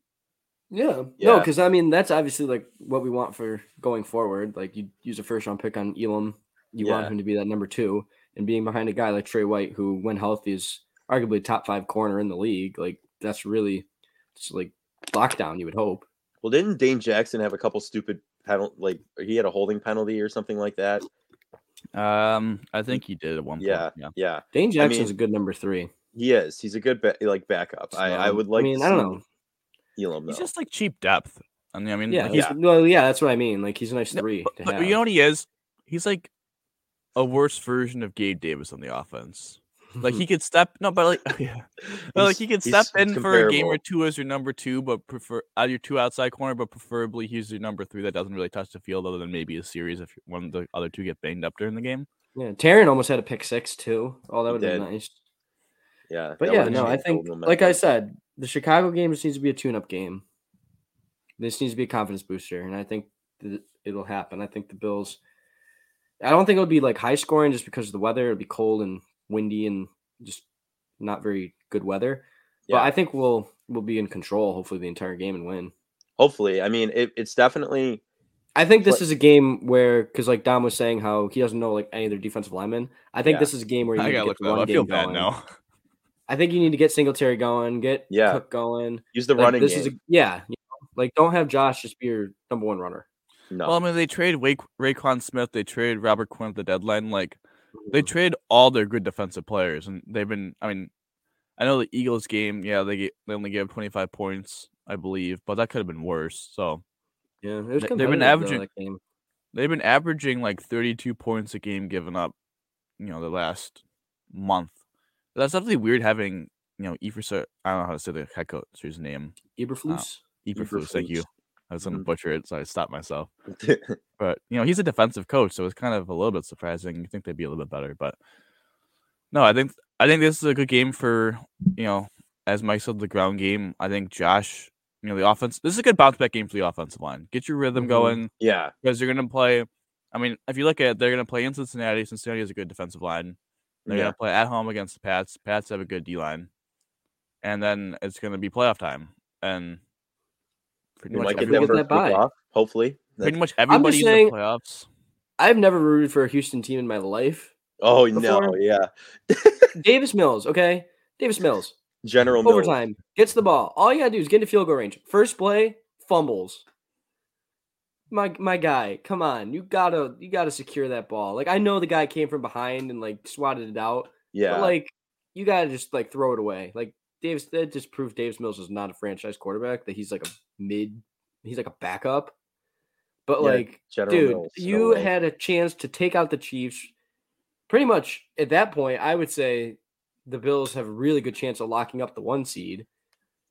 S3: Yeah, no, because I mean that's obviously like what we want for going forward. Like you use a first round pick on Elam, you want him to be that number two, and being behind a guy like Tre White, who when healthy is arguably top five corner in the league. Like that's really just like lockdown. You would hope.
S1: Well, didn't Dane Jackson have a couple stupid penalty? Like he had a holding penalty or something like that.
S2: Um, I think he did at one point.
S1: Yeah,
S2: yeah.
S1: yeah.
S3: Dane Jackson's
S1: mean-
S3: a good number three.
S1: He is. He's a good ba- like backup. I I would like.
S3: I mean,
S1: to
S3: I don't
S1: see
S3: know.
S1: Elam though.
S2: He's just like cheap depth. I mean, I mean,
S3: Yeah,
S2: like,
S3: he's,
S1: yeah.
S3: well, yeah, that's what I mean. Like he's a nice
S2: No,
S3: three
S2: but,
S3: to
S2: but
S3: have.
S2: you know what he is? He's like a worse version of Gabe Davis on the offense. Like he could step no, but like yeah, but, like he could
S1: he's
S2: step in for a game or two as your number two, but prefer out your two outside corner, but preferably he's your number three that doesn't really touch the field other than maybe a series if one of the other two get banged up during the game.
S3: yeah, Taron almost had a pick six too. Oh, that would have been nice.
S1: Yeah,
S3: But yeah, no, I think, like I said, the Chicago game just needs to be a tune-up game. This needs to be a confidence booster, and I think that it'll happen. I think the Bills I don't think it would be like high scoring just because of the weather. It'd be cold and windy and just not very good weather. But I think we'll we'll be in control hopefully the entire game and win.
S1: Hopefully, I mean, it, it's definitely
S3: I think this is a game where, because like Dom was saying, how he doesn't know like any of their defensive linemen. I think
S1: Yeah.
S3: this is a game where you
S2: I gotta
S3: get
S2: look
S3: the
S2: that up.
S3: run
S2: I
S3: game
S2: feel bad
S3: going.
S2: now.
S3: I think you need to get Singletary going, get
S1: Yeah.
S3: Cook going.
S1: use the
S3: Like,
S1: running
S3: this
S1: game.
S3: is a, yeah, you know, like don't have Josh just be your number one runner.
S1: no,
S2: Well, I mean, they trade Wake, Roquan Smith, they trade Robert Quinn at the deadline. Like, they
S3: Mm-hmm.
S2: trade all their good defensive players, and they've been. I mean, I know the Eagles game. Yeah, they get, they only gave 25 points, I believe, but that could have been worse. So
S3: Yeah, it was
S2: They- they've been
S3: competitive, though,
S2: averaging-
S3: that game.
S2: they've been averaging like 32 points a game given up. You know, the last month. That's definitely weird having you know Efersa. I don't know how to say the head coach's name.
S3: Eberflus.
S2: Eberflus. Thank you. I was gonna
S1: Mhm.
S2: butcher it, so I stopped myself. But you know, he's a defensive coach, so it's kind of a little bit surprising. You think they'd be a little bit better, but no, I think I think this is a good game for you know, as Mike said, the ground game. I think Josh, you know, the offense. This is a good bounce back game for the offensive line. Get your rhythm
S3: Mhm.
S2: going
S1: yeah,
S2: because you're gonna play. I mean, if you look at it, they're gonna play in Cincinnati. Cincinnati has a good defensive line. They're
S1: yeah,
S2: gonna play at home against the Pats. Pats have a good D line, and then it's gonna be playoff time, and pretty
S1: we
S2: much
S1: get
S2: everybody,
S3: that
S1: week off. Hopefully,
S2: pretty much everybody in
S3: saying-
S2: the playoffs.
S3: I've never rooted for a Houston team in my life.
S1: oh no, yeah,
S3: Davis Mills, okay, Davis Mills.
S1: General Mills.
S3: Overtime gets the ball. All you gotta do is get into field goal range. First play, fumbles. My my guy, come on, you gotta you gotta secure that ball. Like I know the guy came from behind and like swatted it out,
S1: Yeah,
S3: but like you gotta just like throw it away. Like Davis, that just proves Davis Mills is not a franchise quarterback. That he's like a mid, he's like a backup. But
S1: Yeah,
S3: like,
S1: General
S3: dude,
S1: Mills,
S3: you
S1: way.
S3: had a chance to take out the Chiefs. Pretty much at that point, I would say the Bills have a really good chance of locking up the one seed.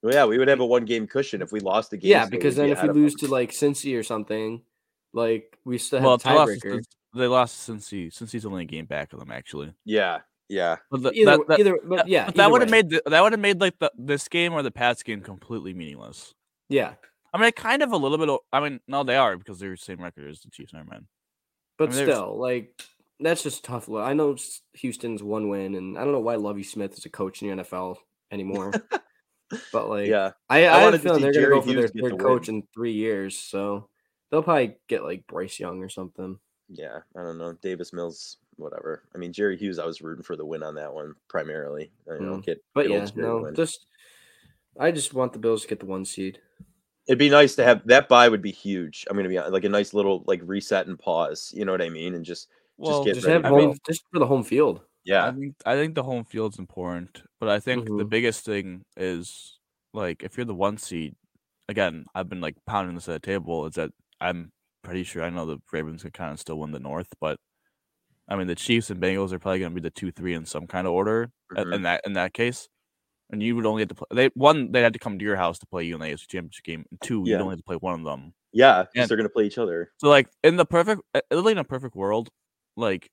S1: Well, yeah, we would have a one game cushion if we lost the game.
S3: Yeah, because then if we lose to like Cincy or something, like we still have
S2: they lost,
S3: tiebreaker.
S2: they lost since he since he's only a game back of them actually.
S1: yeah, yeah,
S2: But the,
S3: Either,
S2: that, that,
S3: either, but yeah,
S2: but that would have made the, that would have made like the this game or the Pats game completely meaningless.
S3: yeah.
S2: I mean, kind of a little bit. I mean, no, they are because they're the same record as the Chiefs. Never mind.
S3: But
S2: mean, there's-
S3: still, like that's just tough. lo- I know Houston's one win, and I don't know why Lovie Smith is a coach in the NFL anymore. but like,
S1: yeah.
S3: I, I, have
S1: wanted
S3: a
S1: to
S3: feeling they're gonna
S1: Jerry
S3: go for their
S1: Hughes
S3: third
S1: the
S3: coach
S1: win.
S3: in three years, so they'll probably get like Bryce Young or something.
S1: Yeah, I don't know. Davis Mills, whatever. I mean, Jerry Hughes, I was rooting for the win on that one primarily. You know,
S3: Mm.
S1: get
S3: But
S1: get
S3: yeah, no,
S1: win.
S3: just I just want the Bills to get the one seed.
S1: It'd be nice to have that buy. Would be huge. I'm gonna be hon- like a nice little like reset and pause. You know what I mean? And just
S2: Well,
S1: get
S3: Just
S1: ready
S3: have
S1: to
S3: home,
S1: go.
S3: just for the home field.
S1: Yeah, I
S2: think I think the home field's important, but I think the
S3: Mhm.
S2: biggest thing is like if you're the one seed. Again, I've been like pounding this at the table. Is that I'm pretty sure I know the Ravens can kind of still win the North, but I mean the Chiefs and Bengals are probably going to be the two three in some kind of order
S1: Mhm.
S2: in that in that case. And you would only have to play. They one they had to come to your house to play you in the AFC Championship game. And two,
S1: Yeah.
S2: you'd only have to play one of them.
S1: yeah, because they're gonna play each other.
S2: So like in the perfect, literally in a perfect world, like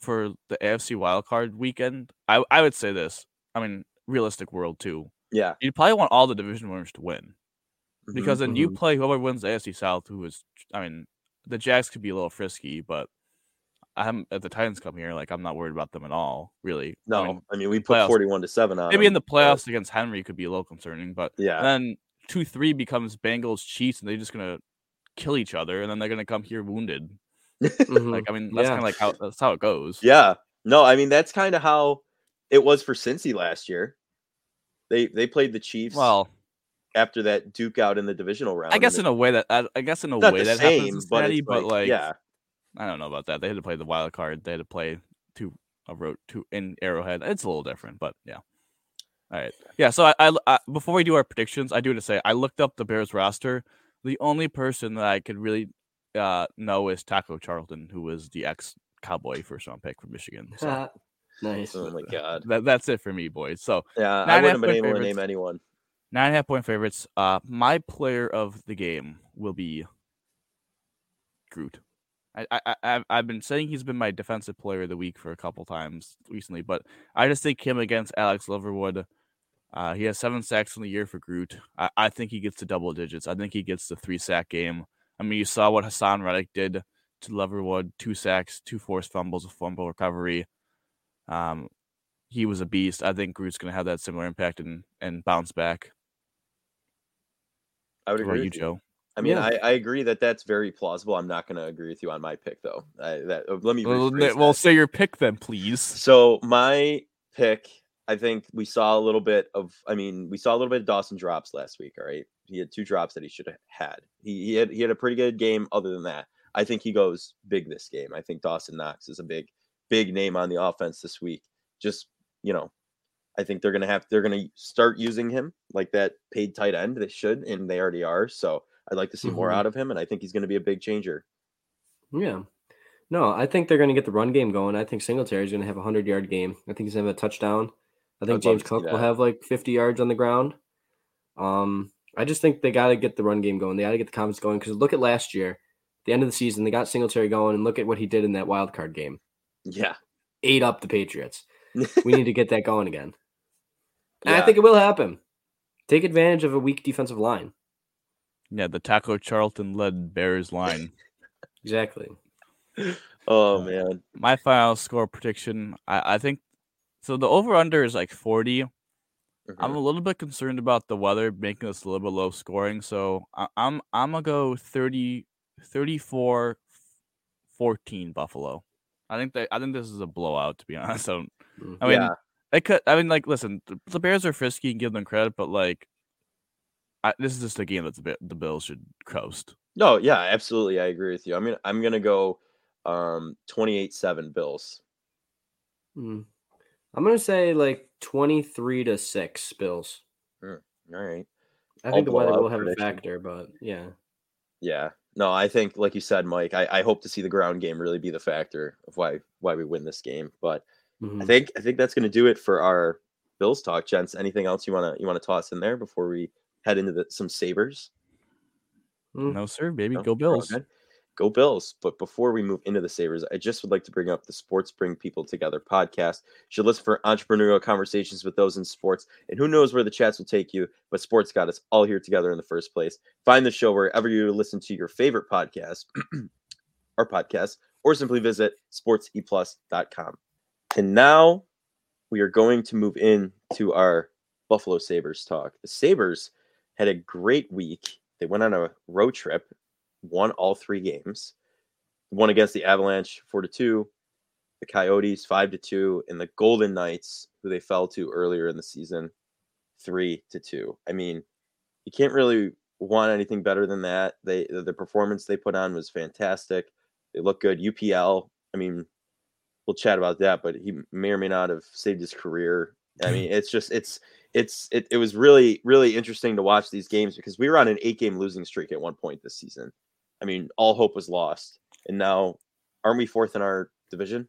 S2: for the AFC wild card weekend, I I would say this. I mean, realistic world too.
S1: Yeah,
S2: You'd probably want all the division winners to win
S1: Mhm.
S2: because then you
S3: mhm.
S2: play whoever wins the AFC South. Who is, I mean, the Jags could be a little frisky, but I'm at the Titans come here. Like I'm not worried about them at all. Really,
S1: no,
S2: I mean,
S1: I mean we put
S2: playoffs-
S1: 41 to seven on.
S2: maybe in
S1: them,
S2: the
S1: but
S2: playoffs against Henry could be a little concerning, but
S1: Yeah,
S2: then two three becomes Bengals Chiefs, and they're just gonna kill each other, and then they're gonna come here wounded. Like I mean, that's
S3: Yeah.
S2: kind of like how that's how it goes.
S1: yeah. No, I mean that's kind of how it was for Cincy last year. They they played the Chiefs
S2: Well,
S1: after that Duke out in the divisional round.
S2: I guess in a way that I, I guess in a way that
S1: same,
S2: happens
S1: but
S2: Cincinnati, but
S1: like,
S2: like
S1: yeah,
S2: I don't know about that. They had to play the wild card. They had to play two a road two in Arrowhead. It's a little different, but yeah. All right, yeah. So I, I, I before we do our predictions, I do have to say I looked up the Bears roster. The only person that I could really uh, know is Taco Charlton, who was the ex Cowboy first round pick from Michigan. So
S3: nice.
S1: oh my god,
S2: that, that's it for me, boys. So
S1: yeah, I wouldn't have been
S2: point
S1: able to name anyone.
S2: nine and a half point favorites. Uh, my player of the game will be Groot. I, I, I I've- I've been saying he's been my defensive player of the week for a couple times recently, but I just think him against Alex Leatherwood. Uh, he has seven sacks in the year for Groot. I, I think he gets to double digits. I think he gets the three sack game. I mean, you saw what Haason Reddick did to Leatherwood, two sacks, two forced fumbles, a fumble recovery. Um, he was a beast. I think Groot's going to have that similar impact and and bounce back.
S1: I would
S2: What
S1: agree
S2: you,
S1: with you.
S2: Joe?
S1: I mean,
S3: Yeah.
S1: I, I agree that that's very plausible. I'm not going to agree with you on my pick, though. I, that uh, let me.
S2: Well,
S1: rephrase
S2: well, say your pick then, please.
S1: So my pick, I think we saw a little bit of. I mean, we saw a little bit of Dawson drops last week. All right, he had two drops that he should have had. He, he had he had a pretty good game. Other than that, I think he goes big this game. I think Dawson Knox is a big big name on the offense this week. Just you know, I think they're gonna have they're gonna start using him like that paid tight end. They should, and they already are. So I'd like to see more
S3: Mhm.
S1: out of him, and I think he's gonna be a big changer.
S3: Yeah. No, I think they're going to get the run game going. I think Singletary's going to have a 100 yard game. I think he's going to have a touchdown. I think
S1: I'd
S3: James Cook will have like 50 yards on the ground. Um, I just think they got to get the run game going. They got to get the comments going because look at last year, the end of the season, they got Singletary going, and look at what he did in that wild card game.
S1: Yeah,
S3: Ate up the Patriots. We need to get that going again. And I think it will happen. Take advantage of a weak defensive line.
S2: Yeah, the Taco Charlton led Bears line.
S3: Exactly.
S1: Oh man.
S2: My final score prediction, I, I think so. The over under is like 40. I'm
S1: Mhm.
S2: a little bit concerned about the weather making this a little bit low scoring. So I, I'm I'm gonna go 30, 34 14 Buffalo. I think that I think this is a blowout to be honest. I, don't,
S3: Mm.
S2: I mean,
S1: Yeah.
S2: they could. I mean, like, listen, the, the Bears are frisky and give them credit, but like, I, this is just a game that the Bi- the Bills should coast.
S1: No, yeah, absolutely. I agree with you. I mean, I'm gonna go um 28-7 Bills.
S3: Mm. I'm going to say like 23 to 6 Bills.
S1: All right.
S3: I
S1: I'll
S3: think the weather will have a factor, but yeah.
S1: Yeah. No, I think like you said, Mike, I, I hope to see the ground game really be the factor of why why we win this game. But I
S3: Mhm.
S1: think I think that's gonna do it for our Bills talk, gents. Anything else you wanna you wanna toss in there before we head into the some Sabres?
S3: Mm.
S2: No, sir, baby,
S1: No?
S2: go
S1: We're
S2: Bills.
S1: Go Bills. But before we move into the Sabres, I just would like to bring up the Sports Bring People Together podcast. You should listen for entrepreneurial conversations with those in sports. And who knows where the chats will take you, but sports got us all here together in the first place. Find the show wherever you listen to your favorite podcast, our podcast, or simply visit sportseplus.com. And now we are going to move in to our Buffalo Sabres talk. The Sabres had a great week. They went on a road trip, won all three games. One against the Avalanche, four to two, the Coyotes, five to two, and the Golden Knights, who they fell to earlier in the season, three to two. I mean, you can't really want anything better than that. They the performance they put on was fantastic. They look good. UPL, I mean, we'll chat about that, but he may or may not have saved his career. I mean, it's just it's it's it, it was really really interesting to watch these games because we were on an eight game losing streak at one point this season. I mean, all hope was lost, and now aren't we fourth in our division?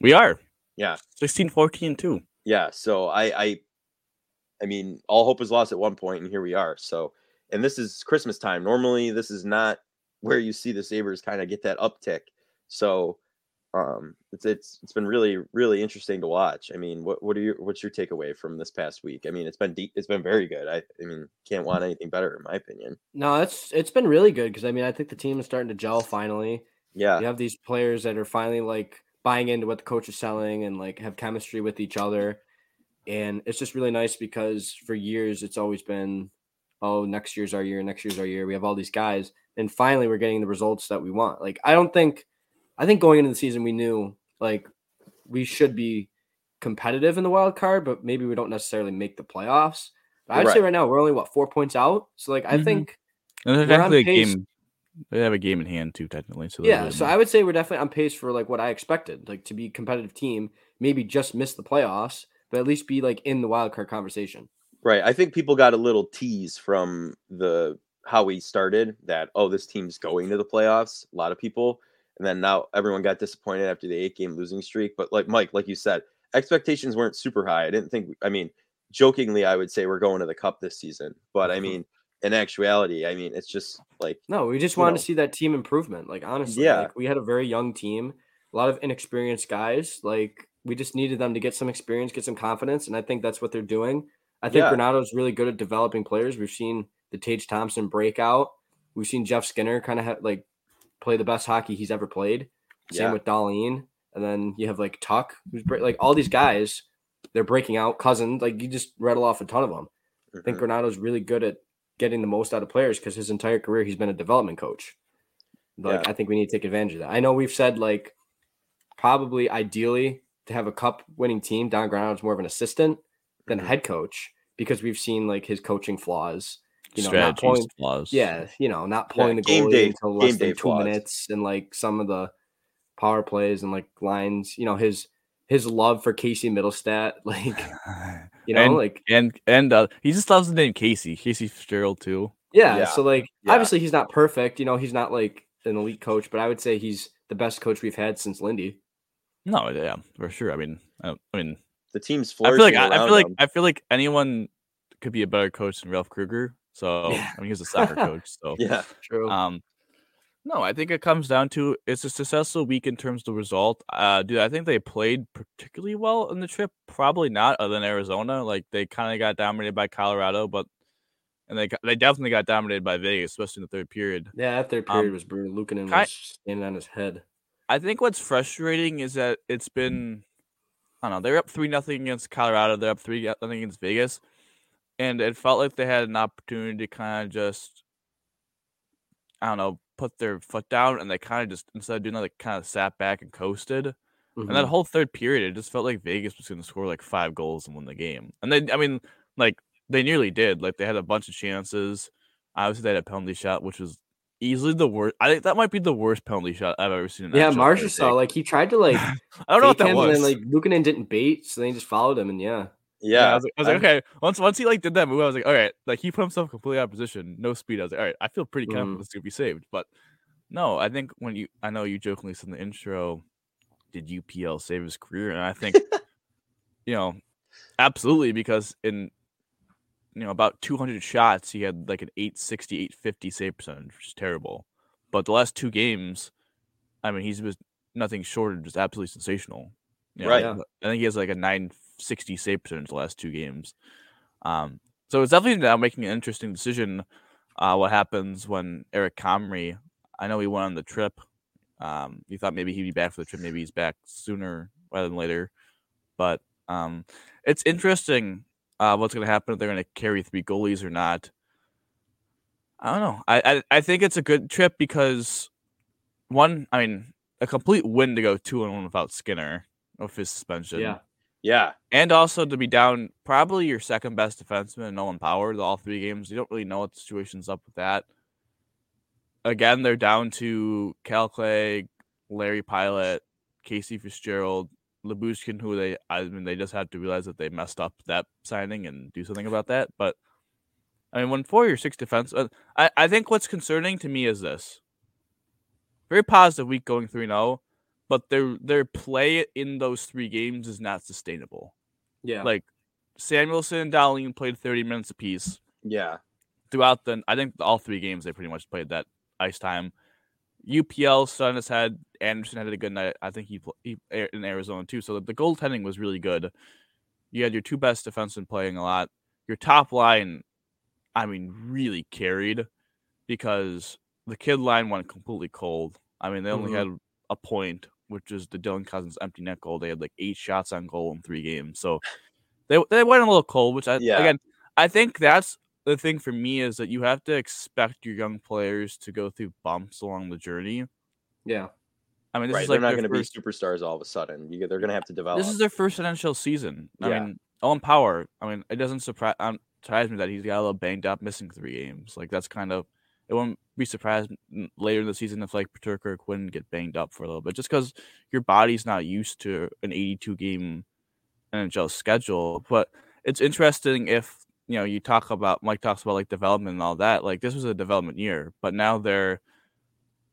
S2: We are
S1: Yeah,
S2: 16, 14, two.
S1: yeah. So I I I mean, all hope was lost at one point, and here we are. So, and this is Christmas time. Normally, this is not where you see the Sabres kind of get that uptick. So, um, it's it's it's been really really interesting to watch. I mean, what what are your what's your takeaway from this past week? I mean, it's been deep, it's been very good. I I mean, can't want anything better in my opinion.
S3: No, it's it's been really good because I mean I think the team is starting to gel finally.
S1: Yeah,
S3: You have these players that are finally like buying into what the coach is selling and like have chemistry with each other. And it's just really nice because for years it's always been, oh, next year's our year, next year's our year. We have all these guys, and finally we're getting the results that we want. Like I don't think, I think going into the season we knew like we should be competitive in the wild card, but maybe we don't necessarily make the playoffs. But I'd say
S1: Right.
S3: right now we're only what four points out. So like I
S2: Mhm.
S3: think
S2: And there's
S3: We're on
S2: actually a game. They have a game in hand too, technically. So
S3: Yeah, so. I would say we're definitely on pace for like what I expected, like to be a competitive team, maybe just miss the playoffs, but at least be like in the wild card conversation.
S1: right. I think people got a little tease from the how we started that oh this team's going to the playoffs. A lot of people, and then now everyone got disappointed after the eight game losing streak. But like Mike, like you said, expectations weren't super high. I didn't think. I mean, jokingly, I would say we're going to the cup this season, but I
S3: Mhm.
S1: mean, in actuality, I mean, it's just like
S3: No, we just wanted
S1: know.
S3: to see that team improvement. Like honestly,
S1: Yeah.
S3: like we had a very young team, a lot of inexperienced guys. Like we just needed them to get some experience, get some confidence, and I think that's what they're doing. I think
S1: Yeah.
S3: Granato's really good at developing players. We've seen the Tage Thompson breakout. We've seen Jeff Skinner kind of ha- like play the best hockey he's ever played. Same
S1: Yeah.
S3: with Dahlin, and then you have like Tuch, who's break, like all these guys. They're breaking out. Cozens, like you just rattle off a ton of them. I think. Granato's really good at getting the most out of players because his entire career he's been a development coach. Like
S1: Yeah.
S3: I think we need to take advantage of that. I know we've said like probably ideally to have a cup winning team, Don Granato's more of an assistant than a
S1: Mhm.
S3: head coach because we've seen like his coaching flaws. You know, not
S2: Strategies,
S3: pulling,
S2: flaws.
S3: yeah, you know, not pulling the
S1: game
S3: goalie
S1: day-
S3: until
S1: game
S3: less than two
S1: flaws.
S3: minutes, and like some of the power plays and like lines. You know, his his love for Casey Mittelstadt, like you know,
S2: and,
S3: like
S2: and and uh, he just loves the name Casey. Casey Fitzgerald too.
S3: Yeah,
S1: Yeah,
S3: So like
S1: yeah.
S3: obviously he's not perfect. You know, he's not like an elite coach, but I would say he's the best coach we've had since Lindy.
S2: No, yeah, for sure. I mean, I, I mean,
S1: the team's
S2: I feel like I, I feel like
S1: him.
S2: I feel like anyone could be a better coach than Ralph Krueger. So
S3: Yeah.
S2: I mean, he's a soccer coach. So
S1: yeah,
S3: True.
S2: Um, no, I think it comes down to it's a successful week in terms of the result. Uh, dude, I think they played particularly well in the trip. Probably not, other than Arizona. Like they kind of got dominated by Colorado, but and they they definitely got dominated by Vegas, especially in the third period.
S3: yeah, that third
S2: um,
S3: period was brutal. Luukkonen
S2: ki-
S3: was standing on his head.
S2: I think what's frustrating is that it's been, I don't know, they're up three nothing against Colorado. They're up three nothing against Vegas, and it felt like they had an opportunity to kind of just, I don't know, put their foot down, and they kind of just instead of doing that, they kind of sat back and coasted. And that
S3: Mhm.
S2: whole third period, it just felt like Vegas was going to score like five goals and win the game. And they, I mean, like they nearly did. Like they had a bunch of chances. Obviously, they had a penalty shot, which was easily the worst. I think that might be the worst penalty shot I've ever seen. In
S3: yeah,
S2: NHL
S3: Marsha
S2: player
S3: saw like he tried to like
S2: I don't know what that was.
S3: and then like Luukkonen didn't bait, so they just followed him, and yeah,
S2: yeah, I was like, I was like, okay. Once once he like did that move, I was like, all right. Like he put himself completely out of position, no speed. I was like, all right. I feel pretty confident
S3: Mhm.
S2: this could be saved. But no, I think when you, I know you jokingly said in the intro, did UPL save his career? And I think, you know, absolutely because in you know about 200 shots, he had like an 860, 850 save percentage, which is terrible. But the last two games, I mean, he's was nothing short of just absolutely sensational. You know,
S1: Right.
S3: Yeah.
S2: I think he has like a 960 save percentage the last two games. Um, so it's definitely now making an interesting decision. Uh, what happens when Eric Comrie? I know he went on the trip. Um, you thought maybe he'd be back for the trip. Maybe he's back sooner rather than later. But um, it's interesting uh, what's going to happen if they're going to carry three goalies or not. I don't know. I, I I think it's a good trip because one, I mean, a complete win to go two and one without Skinner of his suspension.
S3: yeah,
S1: Yeah,
S2: And also to be down probably your second best defenseman, Nolan Power, the all three games. You don't really know what the situation's up with that. Again, they're down to Kale Clague, Larry Pilut, Casey Fitzgerald, Lyubushkin, who they I mean they just had to realize that they messed up that signing and do something about that. But I mean when four or six defense uh, I, I think what's concerning to me is this. Very positive week going 3 0, but their their play in those three games is not sustainable.
S3: yeah,
S2: Like Samuelsson and Dahlin played 30 minutes apiece
S1: yeah,
S2: throughout the I think all three games they pretty much played that ice time. UPL Sun has had Anderson had a good night. I think he, he in Arizona too. So the, the goaltending was really good. You had your two best defensemen playing a lot. Your top line, I mean, really carried because the kid line went completely cold. I mean, they only
S3: Mhm.
S2: had a point, which is the Dylan Cozens empty net goal. They had like eight shots on goal in three games, so they they went a little cold. Which I
S1: Yeah.
S2: again, I think that's the thing for me is that you have to expect your young players to go through bumps along the journey.
S3: yeah,
S2: I mean, this
S1: right.
S2: is like
S1: they're not going to be superstars all of a sudden. You, they're going to have to develop.
S2: this is their first NHL season. I
S1: Yeah.
S2: mean, Owen Power. I mean, it doesn't surprise um, surprise me that he's got a little banged up, missing three games. Like that's kind of it won't be surprised later in the season if like Peterka Quinn get banged up for a little bit, just because your body's not used to an 82 game NHL schedule. But it's interesting if you know you talk about Mike talks about like development and all that. Like this was a development year, but now they're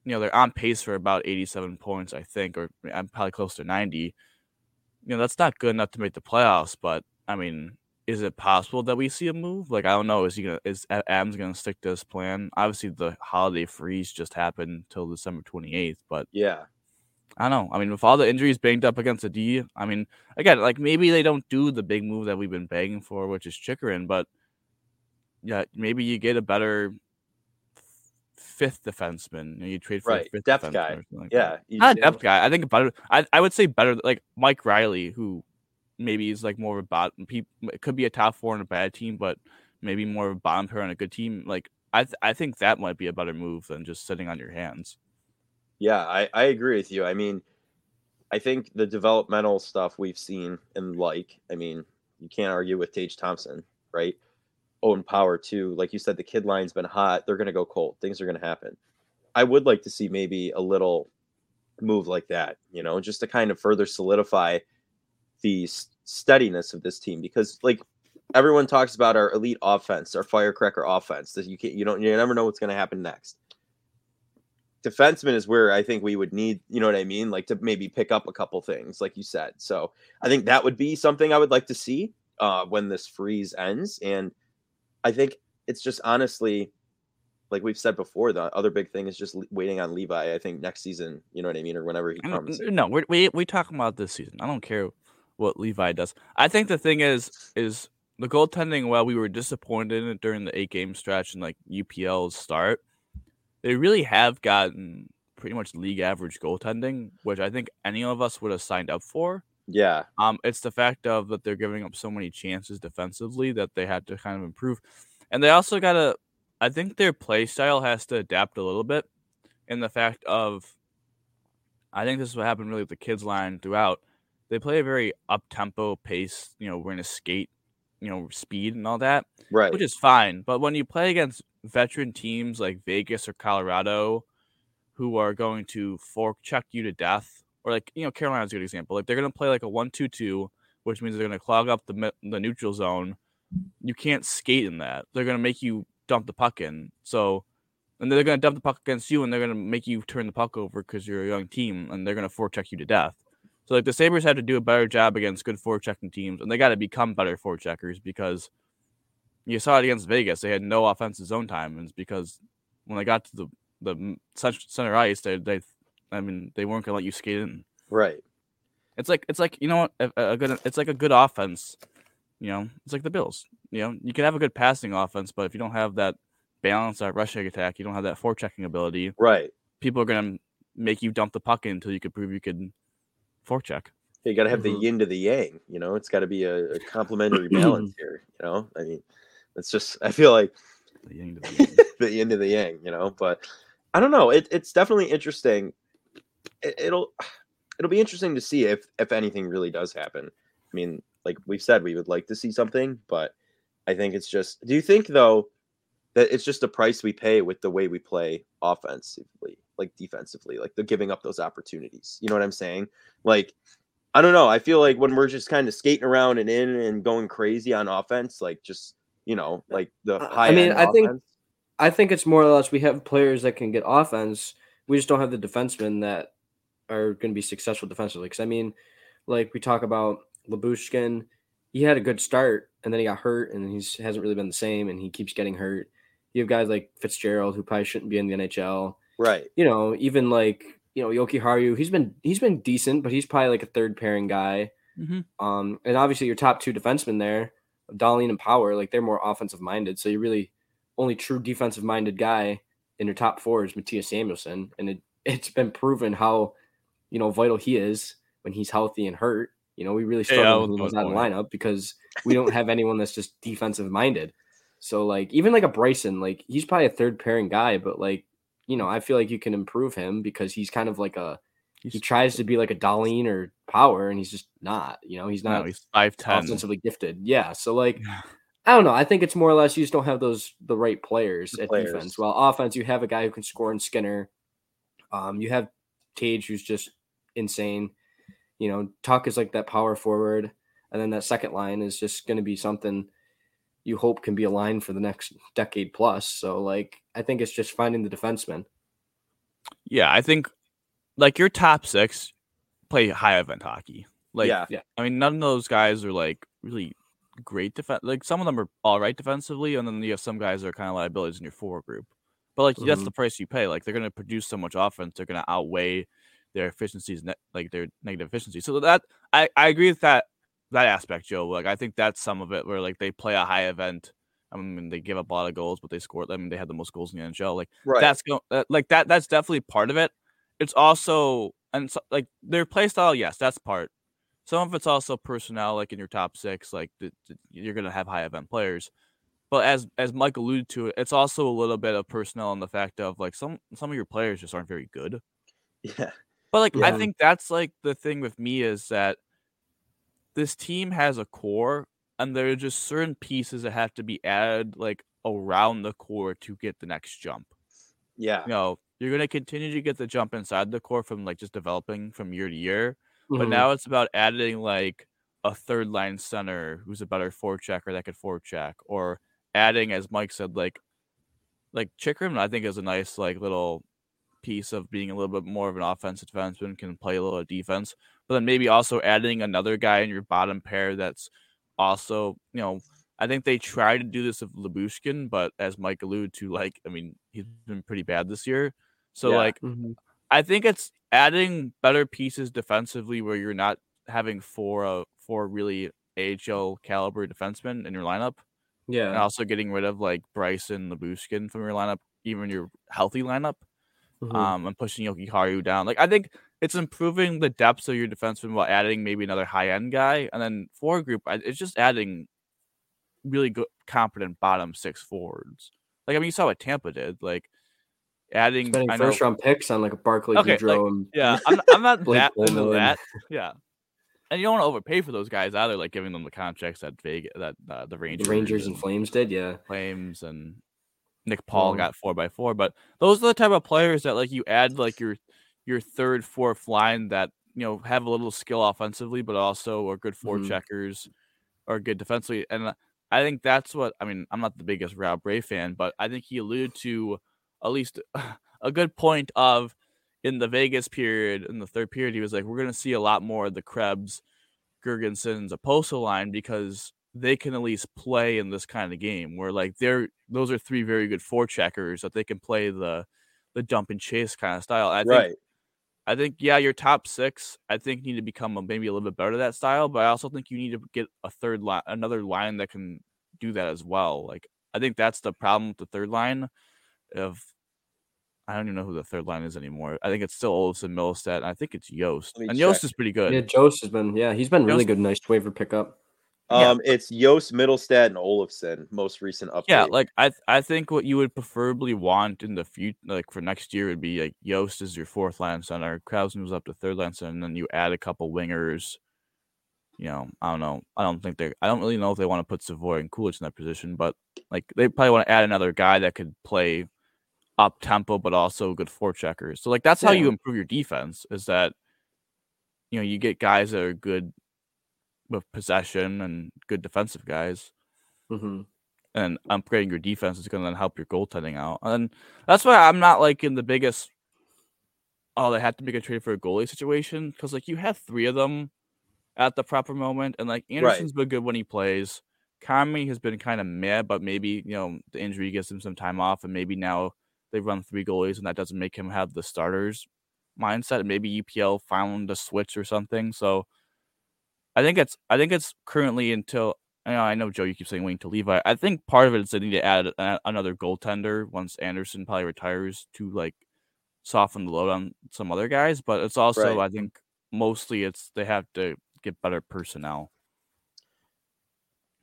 S2: you know they're on pace for about 87 points, I think, or I'm probably close to 90. You know that's not good enough to make the playoffs, but I mean, is it possible that we see a move? Like I don't know. Is he gonna is Adams gonna stick to his plan? Obviously, the holiday freeze just happened till December 28th, but
S1: yeah,
S2: I don't know. I mean, with all the injuries banged up against the D, I mean, again, like maybe they don't do the big move that we've been begging for, which is Chychrun, but yeah, maybe you get a better fifth defenseman. You, know, you trade for
S1: Right,
S2: a fifth
S1: depth guy.
S2: like
S1: Yeah,
S2: that. not a depth guy. I think better. I I would say better like Mike Reilly, who maybe is like more of a bottom. It could be a top four on a bad team, but maybe more of a bottom pair on a good team. Like I th- I think that might be a better move than just sitting on your hands.
S1: Yeah, I, I agree with you. I mean, I think the developmental stuff we've seen and like, I mean, you can't argue with Tage Thompson, right? Owen Power too. Like you said, the kid line's been hot. They're gonna go cold. Things are gonna happen. I would like to see maybe a little move like that, you know, just to kind of further solidify the steadiness of this team because like everyone talks about our elite offense, our firecracker offense. That you can't you don't you never know what's gonna happen next defenseman is where I think we would need, you know what I mean? Like to maybe pick up a couple things, like you said. So I think that would be something I would like to see uh, when this freeze ends. And I think it's just honestly, like we've said before, the other big thing is just waiting on Levi. I think next season, you know what I mean, or whenever he comes.
S2: No, we're, we we talking about this season. I don't care what Levi does. I think the thing is is the goaltending. While we were disappointed in it during the eight game stretch and like UPL's start, they really have gotten pretty much league average goaltending, which I think any of us would have signed up for.
S1: Yeah,
S2: Um, it's the fact of that they're giving up so many chances defensively that they had to kind of improve, and they also got to. I think their play style has to adapt a little bit, in the fact of. I think this is what happened really with the kids line throughout. They play a very up tempo pace. You know, we're in a skate, you know, speed and all that,
S1: right.
S2: which is fine. But when you play against veteran teams like Vegas or Colorado, who are going to forecheck you to death, or like you know Carolina's a good example. Like they're going to play like a one-two-two, which means they're going to clog up the the neutral zone. You can't skate in that. They're going to make you dump the puck in. So, and they're going to dump the puck against you, and they're going to make you turn the puck over because you're a young team, and they're going to forecheck you to death. So like the Sabres had to do a better job against good forechecking teams, and they got to become better forecheckers because you saw it against Vegas. They had no offensive zone time, and it's because when they got to the the center ice, they they, I mean, they weren't gonna let you skate in.
S1: right.
S2: It's like it's like you know what a, a good it's like a good offense. You know, it's like the Bills. You know, you can have a good passing offense, but if you don't have that balance, that rushing attack, you don't have that forechecking ability.
S1: Right.
S2: People are gonna make you dump the puck in until you can prove you can forecheck.
S1: You got to have
S3: Mhm.
S1: the yin to the yang. You know, it's got to be a, a complementary balance here. You know, I mean, it's just I feel like
S2: The yin to the yang.
S1: the yin to the yang, you know. But I don't know. It, it's definitely interesting. It, it'll it'll be interesting to see if if anything really does happen. I mean, like we've said, we would like to see something, but I think it's just. Do you think though that it's just a price we pay with the way we play offensively, like defensively, like the giving up those opportunities? You know what I'm saying? Like. I don't know. I feel like when we're just kind of skating around and in and going crazy on offense, like just you know, like the high.
S3: I mean, I think- I think it's more or less we have players that can get offense. We just don't have the defensemen that are going to be successful defensively. Because I mean, like we talk about Lyubushkin, he had a good start and then he got hurt and he hasn't really been the same and he keeps getting hurt. You have guys like Fitzgerald who probably shouldn't be in the NHL.
S1: Right.
S3: You know, even like you know Jokiharju, he's been he's been decent, but he's probably like a third pairing guy.
S2: Mhm.
S3: Um, and obviously your top two defensemen there, Dahlin and Power, like they're more offensive minded. So you really only true defensive minded guy in your top four is Mattias Samuelsson, and it it's been proven how you know vital he is when he's healthy and hurt. You know, we really
S2: Yeah,
S3: struggle
S2: that
S3: when he
S2: was
S3: was out of the lineup because we don't have anyone that's just defensive minded. So like even like a Bryson, like he's probably a third pairing guy, but like you know, I feel like you can improve him because he's kind of like a he tries to be like a Dahlin or Power, and he's just not. You know, he's
S2: No,
S3: not
S2: he's five ten.
S3: offensively gifted. Yeah, so like I don't know. I think it's more or less you just don't have those the right players
S1: The
S3: at
S1: players.
S3: defense. Well, offense, you have a guy who can score in Skinner. Um, you have Tage who's just insane. You know, Tuch is like that power forward, and then that second line is just going to be something you hope can be aligned for the next decade plus. So, like, I think it's just finding the defenseman.
S2: Yeah, I think like your top six play high event hockey. Like,
S1: Yeah.
S3: Yeah.
S2: I mean, none of those guys are like really great defense. Like some of them are all right defensively, and then you have some guys that are kind of liabilities in your forward group. But like that's
S3: Mhm.
S2: the price you pay. Like they're going to produce so much offense, they're going to outweigh their efficiencies, ne- like their negative efficiency. So that I I agree with that that aspect, Joe. Like I think that's some of it where like they play a high event I mean, they give up a lot of goals, but they scored. I mean, they had the most goals in the NHL. Like
S1: Right.
S2: that's go- like that. That's definitely part of it. It's also and so, like their play style. Yes, that's part. Some of it's also personnel, like in your top six. Like the, the- you're gonna have high event players, but as as Mike alluded to, it's also a little bit of personnel in the fact of like some some of your players just aren't very good.
S1: yeah.
S2: But like I think that's like the thing with me is that this team has a core and there are just certain pieces that have to be added like around the core to get the next jump.
S1: Yeah.
S2: You know, you're gonna continue to get the jump inside the core from like just developing from year to year. But
S3: Mhm.
S2: now it's about adding like a third line center who's a better forechecker that could forecheck, or adding, as Mike said, like like Chychrun, I think is a nice like little piece of being a little bit more of an offensive defenseman, can play a little defense. But then maybe also adding another guy in your bottom pair that's also, you know, I think they tried to do this with Lyubushkin, but as Mike alluded to, like, I mean, he's been pretty bad this year. So
S1: Yeah.
S2: like
S3: Mhm.
S2: I think it's adding better pieces defensively where you're not having four uh, four really AHL caliber defensemen in your lineup,
S3: Yeah.
S2: and also getting rid of like Bryson Lyubushkin from your lineup, even your healthy lineup,
S3: Mhm.
S2: um, and pushing Jokiharju down. Like I think it's improving the depths of your defenseman while adding maybe another high end guy, and then forward group. It's just adding really good, competent bottom six forwards. Like I mean, you saw what Tampa did. Like adding,
S3: Spending
S2: I know,
S3: first round picks on like a Barclay
S2: Okay,
S3: Goodrow and
S2: yeah, I'm, I'm not that into that. Yeah, and you don't want to overpay for those guys either, like giving them the contracts that Vegas, that uh, the Rangers,
S3: the Rangers and Flames did. Yeah.
S2: Flames and Nick Paul
S3: Um,
S2: got four by four. But those are the type of players that like you add like your your third, fourth line that you know have a little skill offensively, but also are good four
S3: Mhm.
S2: checkers or good defensively. And I think that's what I mean. I'm not the biggest Rob Ray fan, but I think he alluded to at least a good point of in the Vegas period, in the third period, he was like, we're going to see a lot more of the Krebs, Girgensons, Okposo line because they can at least play in this kind of game where like they're those are three very good forecheckers that they can play the the dump and chase kind of style. I think
S1: right.
S2: I think yeah, your top six I think need to become a, maybe a little bit better at that style, but I also think you need to get a third line, another line that can do that as well. Like I think that's the problem with the third line of I don't even know who the third line is anymore. I think it's still Olsen, Mittelstadt, and I think it's Jost.
S1: Let me
S2: And
S1: Jost
S2: is pretty good.
S3: Yeah. Jost has been. Yeah, he's been really good. Nice waiver pickup.
S2: Yeah.
S1: Um, it's Jost, Mittelstadt, and Olofsson. Most recent update.
S2: Yeah, like I I think what you would preferably want in the future, like for next year, would be like Jost is your fourth line center, Krause moves up to third line center, and then you add a couple wingers. You know, I don't know. I don't think they. I don't really know if they want to put Savoie and Kulich in that position, but like they probably want to add another guy that could play up tempo, but also good forecheckers. So like that's how you improve your defense. Is that you know you get guys that are good with possession and good defensive guys
S3: hmm
S2: and upgrading your defense is going to then help your goaltending out. And that's why I'm not like in the biggest. Oh, they have to make a trade for a goalie situation because like you have three of them at the proper moment, and like Anderson's been good when he plays. Conley has been kind of meh, but maybe you know the injury gives him some time off, and maybe now they run three goalies, and that doesn't make him have the starters mindset. And maybe UPL found a switch or something. So I think it's I think it's currently until I know, I know Joe. You keep saying waiting to Levi. I think part of it is they need to add a, another goaltender once Anderson probably retires to like soften the load on some other guys. But it's also
S1: Right.
S2: I think mostly it's they have to get better personnel.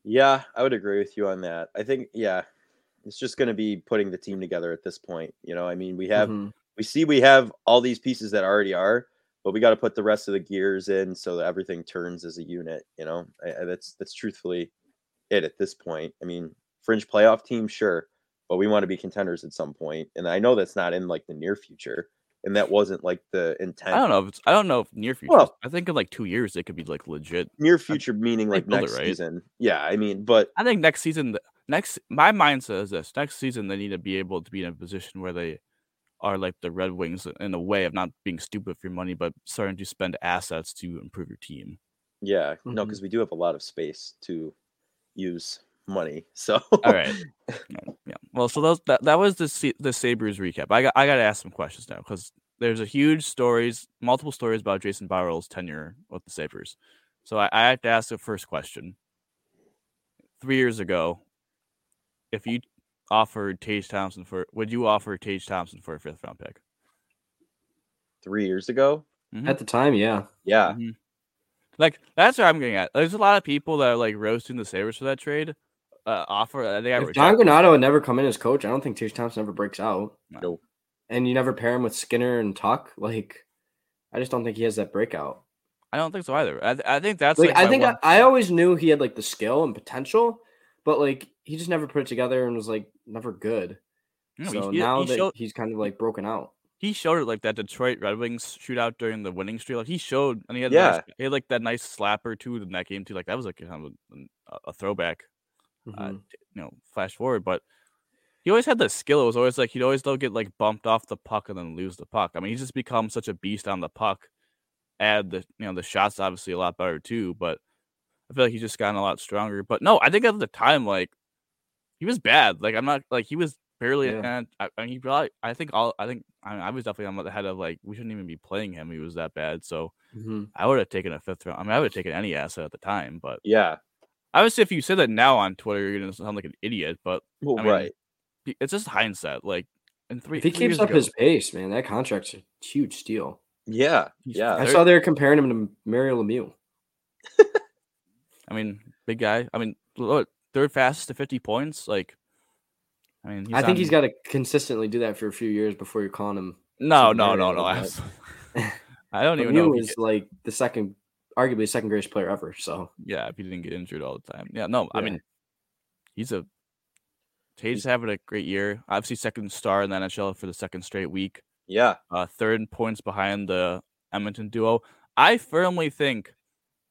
S1: Yeah, I would agree with you on that. I think, yeah, it's just going to be putting the team together at this point. You know, I mean, we have,
S3: Mhm.
S1: we see we have all these pieces that already are, but we got to put the rest of the gears in so that everything turns as a unit. You know, I, I- that's that's truthfully it at this point. I mean, fringe playoff team, sure, but we want to be contenders at some point, and I know that's not in like the near future, and that wasn't like the intent.
S2: I don't know. If it's, I don't know if near future.
S1: Well-
S2: I think in like two years they could be like legit.
S1: Near future meaning like
S2: build it
S1: next
S2: right.
S1: season. Yeah, I mean, but
S2: I think next season, next my mindset is this: next season they need to be able to be in a position where they are like the Red Wings in a way of not being stupid for your money, but starting to spend assets to improve your team.
S1: yeah, no,
S3: Mhm.
S1: because we do have a lot of space to use money. So
S2: All right. Yeah, yeah. Well, so those that, that was the the Sabres recap. I got I got to ask some questions now because there's a huge stories, multiple stories about Jason Botterill's tenure with the Sabres. So I, I have to ask the first question. Three years ago, if you offered Tage Thompson for, would you offer Tage Thompson for a fifth round pick?
S1: Three years ago.
S2: Mhm.
S3: At the time, yeah.
S1: Yeah.
S2: Mhm. Like that's what I'm getting at. There's a lot of people that are like roasting the Sabres for that trade. Uh, offer. I think I
S3: If John
S2: reject.
S3: Granato had never come in as coach, I don't think Tage Thompson ever breaks out.
S1: Nope.
S3: And you never pair him with Skinner and Tuch. Like, I just don't think he has that breakout.
S2: I don't think so either. I, th- I think that's
S3: Like,
S2: like,
S3: I
S2: my
S3: think I, I always knew he had like the skill and potential, but like he just never put it together and was like never good.
S2: No, he-
S3: so
S2: he,
S3: now
S2: he
S3: that
S2: showed,
S3: he's kind of like broken out.
S2: he showed it like that Detroit Red Wings shootout during the winning streak. Like he showed, and he had
S1: Yeah.
S2: nice, he had like that nice slapper too in that game too. Like that was like kind of a, a throwback. Uh,
S3: Mhm.
S2: t- you know, flash forward, but he always had the skill. It was always like he'd always though get like bumped off the puck and then lose the puck. I mean, he's just become such a beast on the puck. Add the you know the shots obviously a lot better too, but I feel like he's just gotten a lot stronger. But no, I think at the time like he was bad. Like I'm not like he was barely.
S3: Yeah.
S2: And I, I mean, he probably. I think all. I think I, mean, I was definitely on the head of like we shouldn't even be playing him. He was that bad. So
S3: Mhm.
S2: I would have taken a fifth round. I mean, I would have taken any asset at the time. But
S1: Yeah.
S2: obviously, if you say that now on Twitter, you're gonna sound like an idiot. But
S1: Well,
S2: I mean,
S1: right.
S2: It's just hindsight. Like in three,
S3: If he
S2: three
S3: keeps up
S2: ago,
S3: his pace, man, that contract's a huge steal.
S1: Yeah. Yeah.
S3: I saw they were comparing him to Mario Lemieux.
S2: I mean, big guy. I mean, look, third fastest to 50 points. Like, I mean, he's
S3: I think
S2: on-
S3: he's got to consistently do that for a few years before you're calling him.
S2: no, no, no, no.
S3: but-
S2: I don't even know.
S3: Lemieux
S2: If he
S3: is like the second, arguably second greatest player ever. So
S2: yeah, if he didn't get injured all the time. Yeah, no, I mean, he's a Tage's having a great year. Obviously, second star in the NHL for the second straight week.
S1: Yeah.
S2: Uh, third in points behind the Edmonton duo. I firmly think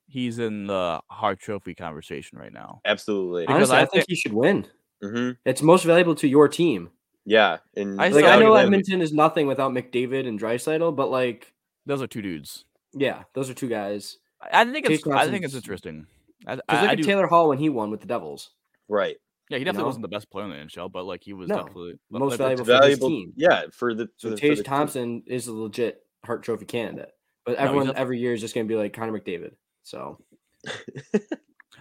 S2: he's in the Hart Trophy conversation right now.
S1: Absolutely.
S2: Because
S3: honestly,
S2: I
S3: I, think he should win.
S1: hmm
S3: It's most valuable to your team.
S1: Yeah. And
S2: I
S3: Like I know Edmonton is nothing without McDavid and Draisaitl, but like
S2: Those are two dudes.
S3: yeah, those are two guys.
S2: I, I think
S3: Tage
S2: it's. I think it's interesting. I,
S3: Because
S2: I,
S3: look
S2: I
S3: at
S2: do,
S3: Taylor Hall when he won with the Devils.
S1: right.
S2: yeah, he definitely
S3: know?
S2: wasn't the best player in the NHL, but like he was
S3: No,
S2: definitely
S3: most
S2: like,
S3: valuable
S1: It's
S3: for his team.
S1: Yeah. For the.
S3: So
S1: for the- for
S3: Tage
S1: the-
S3: Thompson is a legit Hart Trophy candidate, but everyone
S2: definitely-
S3: every year is just going to be like Connor McDavid. So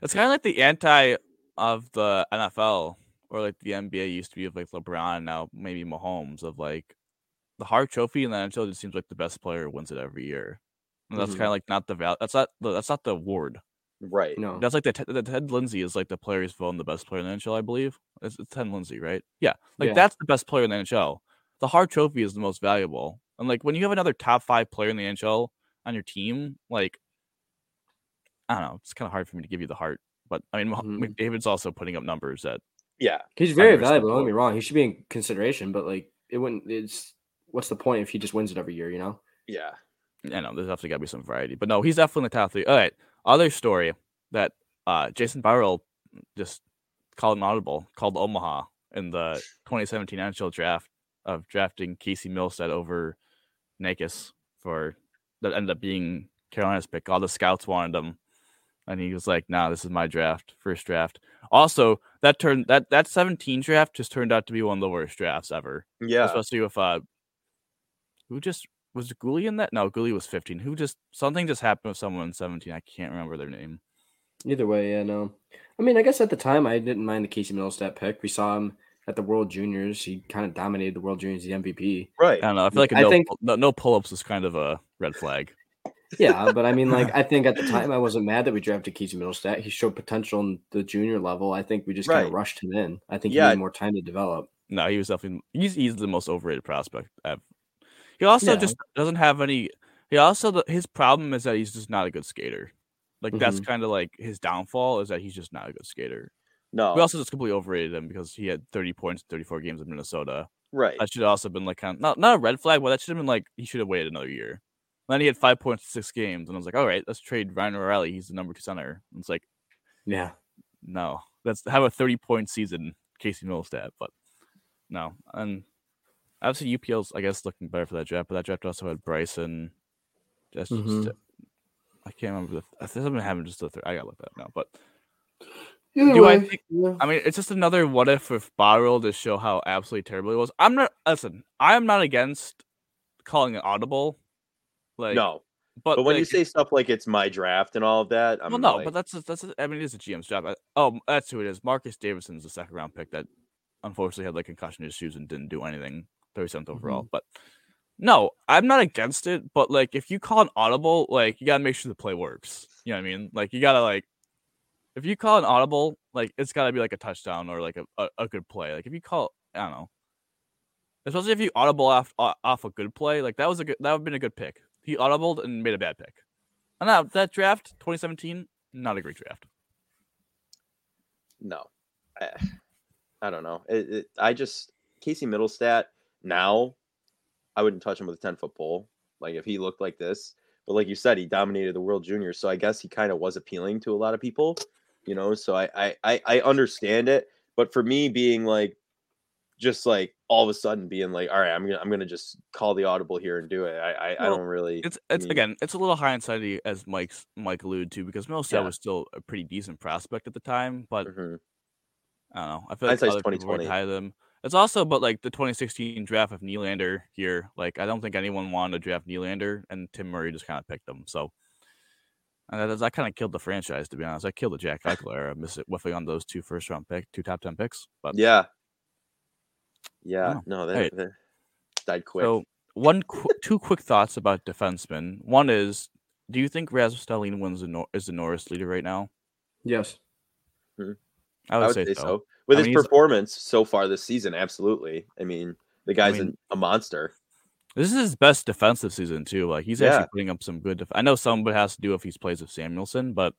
S2: It's kind of like the anti of the NFL or like the NBA used to be of like LeBron, now maybe Mahomes of like the Hart Trophy in the NHL just seems like the best player wins it every year. And that's
S3: Mhm.
S2: kind of like not the val. That's not the that's not the award.
S1: Right.
S3: no,
S2: That's like the, Ted- the Ted Lindsay is like the players voting the best player in the NHL, I believe. It's, it's Ted Lindsay, right? Yeah, like
S3: Yeah.
S2: that's the best player in the NHL. The Hart Trophy is the most valuable, and like when you have another top five player in the NHL on your team, like I don't know, it's kind of hard for me to give you the Hart, But I mean, Mah-
S3: Mhm.
S2: McDavid's also putting up numbers that
S1: Yeah.
S3: he's very valuable. Don't get me wrong; he should be in consideration, but like it wouldn't. It's what's the point if he just wins it every year? You know?
S1: Yeah.
S2: I know there's definitely got to be some variety. But no, he's definitely in the top three. All right, other story that uh Jason Botterill just called an audible called Omaha in the 2017 NHL draft of drafting Casey Mittelstadt over Necas for that ended up being Carolina's pick. All the scouts wanted him, and he was like, "Nah, this is my draft, first draft." Also, that turned that that 17 draft just turned out to be one of the worst drafts ever
S1: Yeah.
S2: especially with uh who just was Gooley in that? No, Gooley was 15. Who just something just happened with someone in 17. I can't remember their name.
S3: Either way, yeah, no. I mean, I guess at the time I didn't mind the Casey Mittelstadt pick. We saw him at the World Juniors. He kind of dominated the World Juniors, the MVP.
S1: Right.
S2: I don't know. I feel like a
S3: I
S2: no,
S3: think-
S2: pull- no, no pull-ups is kind of a red flag.
S3: Yeah, but I mean, like, I think at the time I wasn't mad that we drafted Casey Mittelstadt. He showed potential in the junior level. I think we just kind of rushed him in. I think
S1: Yeah.
S3: he needed more time to develop.
S2: No, he was definitely he's he's the most overrated prospect. I've, he also
S3: Yeah.
S2: just doesn't have any. He also the, his problem is that he's just not a good skater. Like that's
S3: Mm-hmm.
S2: kind of like his downfall is that he's just not a good skater.
S1: No.
S2: We also just completely overrated him because he had 30 points 34 games in Minnesota.
S1: right.
S2: That should have also been like kind of not not a red flag, but that should have been like he should have waited another year. Then he had five points in six games, and I was like, all right, let's trade Ryan O'Reilly. He's the number two center. And it's like,
S3: Yeah.
S2: no, let's have a thirty point season, Casey Mittelstadt. But no, and obviously UPL's I guess looking better for that draft, but that draft also had Bryson. Just, just
S3: Mhm.
S2: I can't remember the. I think something happened just the third. I gotta look that up now, but
S3: Either
S2: Do I think-
S3: yeah.
S2: I mean, it's just another what if with Botterill to show how absolutely terrible it was. I'm not listen. I am not against calling it audible. Like
S1: no.
S2: but,
S1: But when you say stuff like it's my draft and all of that, I'm
S2: well, no,
S1: like,
S2: but that's a- that's a- I mean, it is a GM's job. I, oh, that's who it is. Marcus Davidsson's the second round pick that unfortunately had like concussion issues and didn't do anything. 37th
S3: Mm-hmm.
S2: overall, but no, I'm not against it. But like, if you call an audible, like you gotta make sure the play works. You know what I mean? Like you gotta like, if you call an audible, like it's gotta be like a touchdown or like a, a, a good play. Like if you call, I don't know, especially if you audible off off a good play, like that was a good that would have been a good pick. He audibled and made a bad pick. And that that draft 2017, not a great draft.
S1: No, I, I don't know. It, it, I just Casey Mittelstadt now, I wouldn't touch him with a ten foot pole. Like if he looked like this, but like you said, he dominated the World Juniors, so I guess he kind of was appealing to a lot of people, you know. So I I I understand it, but for me, being like, just like all of a sudden being like, all right, I'm gonna I'm gonna just call the audible here and do it. I I, I don't really.
S2: It's it's
S1: mean-
S2: again, it's a little high hindsighty as Mike's Mike alluded to because Mittelstadt
S1: Yeah.
S2: was still a pretty decent prospect at the time, but
S1: Mhm.
S2: I don't know. I feel like
S1: Hindsight's
S2: other people were
S1: 20/20.
S2: high them. It's also but like the 2016 draft of Nylander here. Like I don't think anyone wanted to draft Nylander, and Tim Murray just kind of picked them. So and that, that kind of killed the franchise, to be honest. I killed the Jack Eichel era, miss it whiffing on those two first round pick, two top ten picks. But
S1: Yeah. Yeah.
S2: Oh,
S1: No,
S2: hey.
S1: that, that died quick.
S2: so one, qu- two quick thoughts about defensemen. One is, do you think Rasmus Dahlin wins the Nor- is the Norris leader right now?
S3: Yes. Mm-hmm.
S2: I would, say, so.
S1: With
S2: I
S1: his
S2: mean,
S1: performance so far this season, absolutely. I mean, the guy's
S2: mean-
S1: an, a monster.
S2: This is his best defensive season too. Like he's
S1: Yeah.
S2: actually putting up some good. Def- I know some of it has to do if he's plays with Samuelsson, but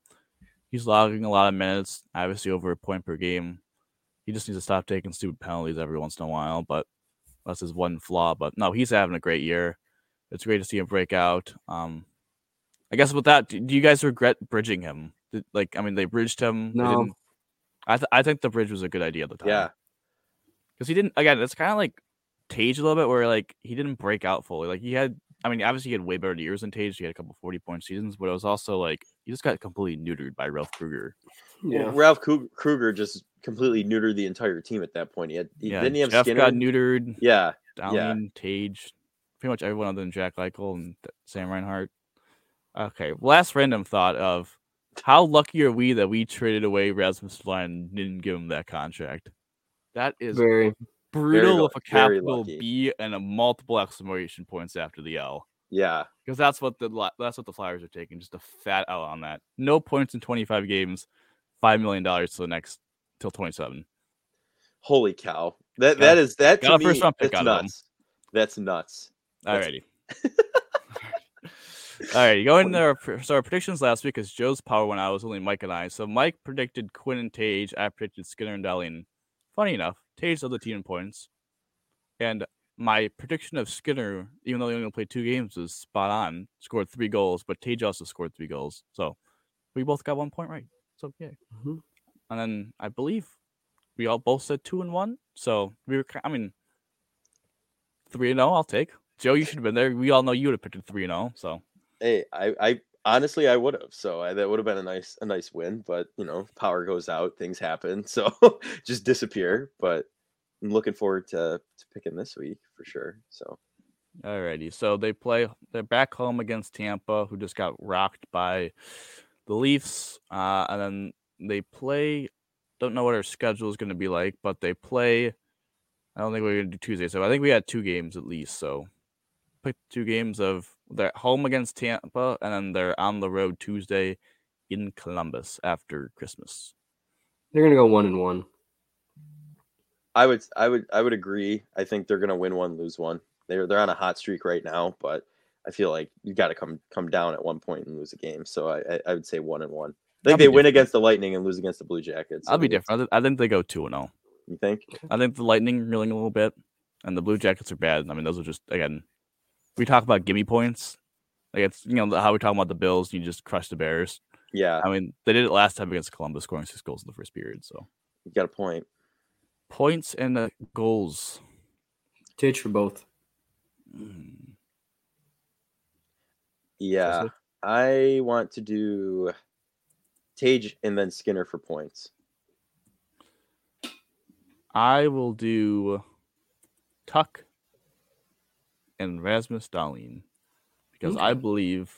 S2: he's logging a lot of minutes, obviously over a point per game. He just needs to stop taking stupid penalties every once in a while. But that's his one flaw. But no, he's having a great year. It's great to see him break out. Um, I guess with that, do you guys regret bridging him? Did- Like, I mean, they bridged him.
S3: No.
S2: I th- I think the bridge was a good idea at the time.
S1: Yeah.
S2: because he didn't. Again, it's kind of like Tage a little bit, where like he didn't break out fully. Like he had, I mean, obviously he had way better years than Tage. He had a couple forty point seasons, but it was also like he just got completely neutered by Ralph Krueger.
S3: Yeah.
S1: Well, Ralph Krueger just completely neutered the entire team at that point. He had, he,
S2: yeah,
S1: didn't he have
S2: Jeff
S1: Skinner?
S2: got neutered.
S1: yeah.
S2: Dahlin, Tage, pretty much everyone other than Jack Eichel and th- Sam Reinhart. Okay, last random thought of how lucky are we that we traded away Rasmus Ristolainen and didn't give him that contract? That is
S3: Very.
S2: Brutal with a capital. B and a multiple exclamation points after the L.
S1: Yeah.
S2: because that's what the that's what the Flyers are taking, just a fat L on that. No points in 25 games, five million dollars to the next till 27.
S1: Holy cow. That that that to
S2: got
S1: me,
S2: first round pick
S1: that's
S2: out of him.
S1: nuts. That's nuts. That's-
S2: Alrighty. Alrighty, going to our, so our predictions last week, because Joe's power out, it was only Mike and I. So Mike predicted Quinn and Tage. I predicted Skinner and Dahlin. Funny enough, Tage led the team in points, and my prediction of Skinner, even though he only played two games, was spot on. Scored three goals, but Tage also scored three goals. So we both got one point right. So yeah.
S3: Mhm.
S2: And then I believe we all both said two and one. So we were, I mean, three and zero. I'll take. Joe, you should have been there. We all know you would have picked it three and zero. So
S1: Hey, I, I honestly I would have. So I, that would have been a nice a nice win. But you know, power goes out, things happen, so just disappear. But I'm looking forward to to picking this week for sure. So
S2: Alrighty, so they play. They're back home against Tampa, who just got rocked by the Leafs, uh, and then they play. Don't know what our schedule is going to be like, but they play. I don't think we're going to do Tuesday, so I think we had two games at least. So, pick two games of they're at home against Tampa, and then they're on the road Tuesday in Columbus after Christmas.
S3: They're gonna go one and one.
S1: I would I would I would agree. I think they're gonna win one, lose one. They're they're on a hot streak right now, but I feel like you got to come come down at one point and lose a game. So I I, I would say one and one. I think
S2: I'll
S1: they win
S2: different.
S1: against the Lightning and lose against the Blue Jackets.
S2: I'll be different. I think they go two and oh. zero.
S1: You think?
S2: I think the Lightning reeling a little bit, and the Blue Jackets are bad. I mean, those are just again, we talk about gimme points. Like it's you know how we talk about the Bills, you just crush the Bears.
S1: Yeah,
S2: I mean, they did it last time against Columbus, scoring six goals in the first period. So
S1: you got a point.
S2: points and uh, goals.
S3: Tage for both.
S2: Mm,
S1: Yeah, I want to do Tage and then Skinner for points.
S2: I will do Tuch and Rasmus Dahlin because I believe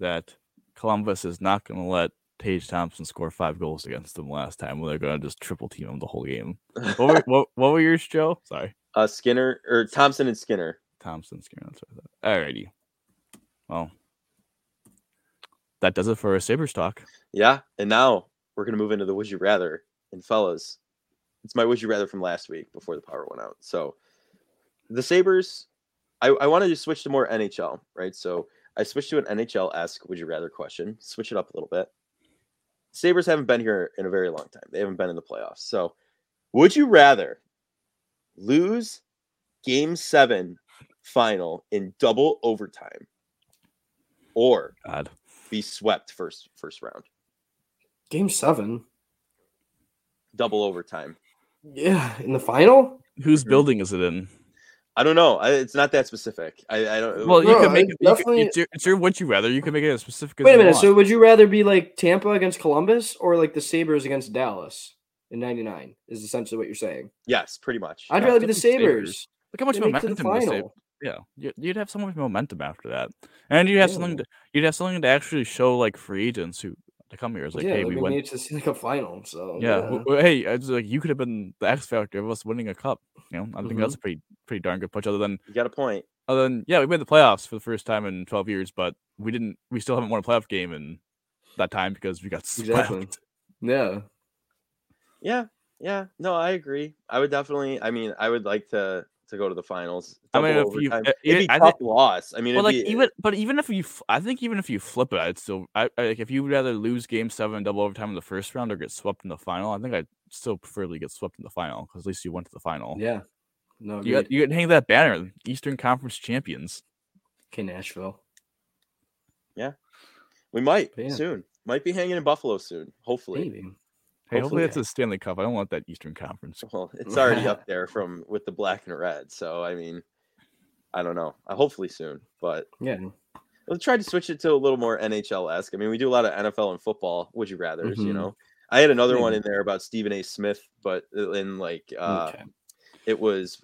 S2: that Columbus is not going to let Tage Thompson score five goals against them last time when they're gonna just triple team him the whole game. What were, what, what were yours, Joe? Sorry.
S1: Uh, Skinner or Thompson and Skinner.
S2: Thompson Skinner. That's what I thought. Alrighty. Well, that does it for our Sabres talk.
S1: Yeah, and now we're gonna move into the Would You Rather. And fellas, it's my Would You Rather from last week before the power went out. So the Sabres, I, I wanted to switch to more NHL, right? So I switched to an NHL esque Would You Rather question, switch it up a little bit. Sabres haven't been here in a very long time. They haven't been in the playoffs. So would you rather lose game seven final in double overtime or
S2: God.
S1: be swept first first round?
S3: Game seven.
S1: Double overtime.
S3: Yeah, in the final.
S2: Whose
S1: Mhm.
S2: building is it in?
S1: I don't know. I, it's not that specific. I, I don't.
S2: Well, you
S3: No,
S2: can make
S3: I
S2: it. You can,
S3: definitely-
S2: it's, your, it's your would you rather. You can make it as specific as
S3: Wait a
S2: you
S3: minute.
S2: want.
S3: So would you rather be like Tampa against Columbus or like the Sabres against Dallas in '99? Is essentially what you're saying.
S1: yes, pretty much.
S3: I'd
S2: Yeah,
S3: rather be the
S2: Sabres.
S3: Sabers.
S2: Look how much
S3: They make to the
S2: momentum the Sabres.
S3: final.
S2: Yeah, you- you'd have someone with momentum after that, and you have something. To, you'd have something to actually show like free agents who to come here. It's like,
S3: yeah,
S2: hey, we
S3: we
S2: went.
S3: to see like a final. So
S2: Yeah, w- w- hey, it's like you could have been the X factor of us winning a cup. You know, I think
S3: Mhm.
S2: that's a pretty pretty darn good push. Other than
S1: You got a point.
S2: other than yeah, we made the playoffs for the first time in twelve years, but we didn't. We still haven't won a playoff game in that time because we got
S3: Exactly.
S2: swept.
S3: yeah.
S1: Yeah, yeah. No, I agree. I would definitely. I mean, I would like to to go to the finals.
S2: I mean, if you-
S1: overtime. it'd
S2: yeah,
S1: be
S2: I
S1: tough
S2: think-
S1: loss. I mean,
S2: Well, like
S1: be,
S2: even, but even if you, I think even if you flip it, I'd still, I, I like if you would rather lose Game Seven double overtime in the first round or get swept in the final. I think I'd still preferably get swept in the final because at least you went to the final.
S3: Yeah. No.
S2: You got, you can hang that banner, Eastern Conference champions.
S3: Okay, Nashville.
S1: Yeah, we might
S3: yeah.
S1: soon. Might be hanging in Buffalo soon. Hopefully.
S3: Maybe.
S2: Hey, hopefully it's a Stanley Cup. I don't want that Eastern Conference.
S1: Well, it's already up there from with the black and red. So I mean, I don't know. Uh, hopefully soon, but
S3: Yeah.
S1: we'll try to switch it to a little more NHL esque. I mean, we do a lot of NFL and football. Would you rather? You
S3: Mhm.
S1: know, I had another one in there about Stephen A. Smith, but uh, in like uh,
S3: okay.
S1: it was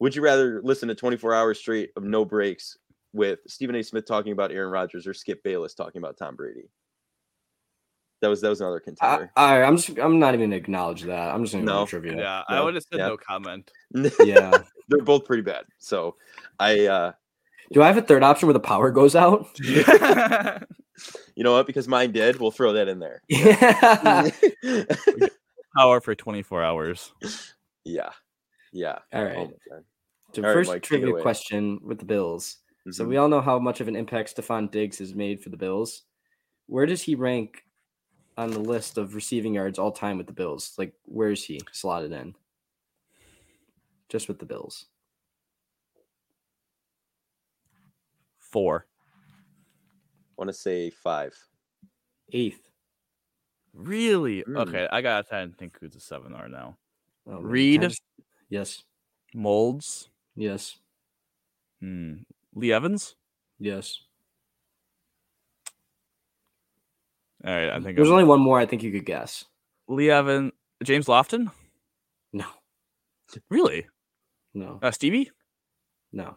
S1: would you rather listen to 24 hours straight of no breaks with Stephen A. Smith talking about Aaron Rodgers or Skip Bayless talking about Tom Brady? That was that was another contender.
S3: all right, I'm just. I'm not even gonna acknowledge that. I'm just gonna go
S1: No.
S3: with trivia.
S2: Yeah,
S1: I
S2: I would have said
S1: yeah.
S2: no comment.
S3: Yeah.
S1: They're both pretty bad. So I uh
S3: Do I have a third option where the power goes out?
S1: you know what? Because mine did, we'll throw that in there.
S3: Yeah.
S2: Power for 24 hours.
S1: yeah. Yeah.
S3: All
S1: Oh
S3: right.
S1: my God.
S3: The first
S1: Mike,
S3: trivia question with the Bills. So
S1: Mhm.
S3: we all know how much of an impact Stefon Diggs has made for the Bills. Where does he rank on the list of receiving yards all time with the Bills? Like, where is he slotted in? Just with the Bills.
S2: Four.
S1: want to say five.
S3: Eighth.
S2: Really?
S1: Mm.
S2: Okay, I gotta try and think who's a seven R now.
S3: Oh.
S2: Reed?
S3: Can just- Yes.
S2: Moulds.
S3: Yes.
S2: Hmm. Lee Evans.
S3: Yes.
S2: All right, I think
S3: There's
S2: I'm-
S3: only one more I think you could guess.
S2: Lee Evans. James Lofton.
S3: No.
S2: Really?
S3: No.
S2: Uh, Stevie.
S3: No.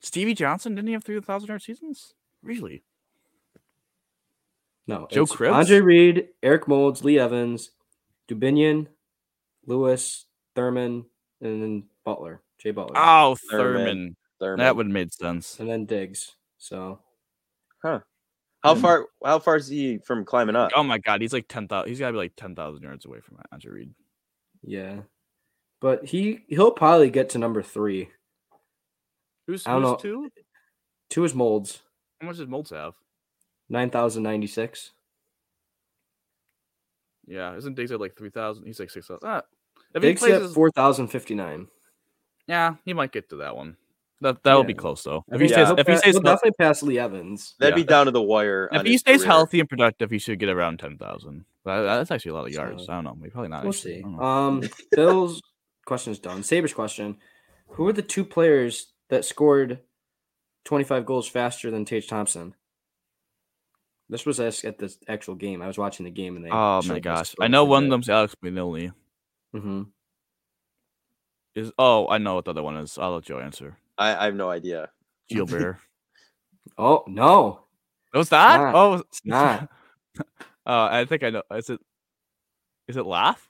S2: Stevie Johnson didn't he have three thousand yard seasons? Really?
S3: No.
S2: Joe
S3: it's
S2: Cribbs?
S3: Andre Reed, Eric Moulds, Lee Evans, Dubenion, Lewis, Thurman, and then Butler. Jay Butler.
S2: Oh,
S1: Thurman.
S2: Thurman.
S1: Thurman.
S2: That would have made sense.
S3: and then Diggs. So
S1: How
S3: Hmm.
S1: far? How far is he from climbing up?
S2: Oh my god, he's like ten thousand. He's got to be like ten thousand yards away from Andre Reed.
S3: yeah. But he he'll probably get to number three.
S2: Who's,
S3: I don't
S2: who's
S3: know.
S2: two?
S3: Two is Moulds,
S2: How much does Moulds have?
S3: nine thousand ninety six.
S2: Yeah, isn't Diggs at like three thousand? He's like six thousand. Ah, if he
S3: Diggs
S2: plays,
S3: at
S2: his-
S3: four thousand fifty nine.
S2: yeah, he might get to that one. That that'll be close though. If he
S1: Yeah.
S2: stays, if he stays,
S3: he'll
S2: hel-
S3: definitely pass Lee Evans.
S1: That'd be down to the wire.
S2: if he stays
S1: career.
S2: healthy and productive, he should get around ten thousand. That's actually a lot of yards.
S3: So,
S2: I don't know. We probably not.
S3: We'll
S2: actually.
S3: See. Um, Bills question is done. Sabres question: Who are the two players that scored twenty five goals faster than Tage Thompson? This was asked at the actual game. I was watching the game and they.
S2: oh my gosh, I know one of them's Alex Mogilny.
S3: Mm-hmm.
S2: Is oh, I know what the other one is. I'll let Joe answer.
S1: I, I have no idea.
S2: Gilbert.
S3: Oh no,
S2: was that?
S3: not.
S2: Oh,
S3: it's not.
S2: Uh, I think I know. Is it? Is it Laugh?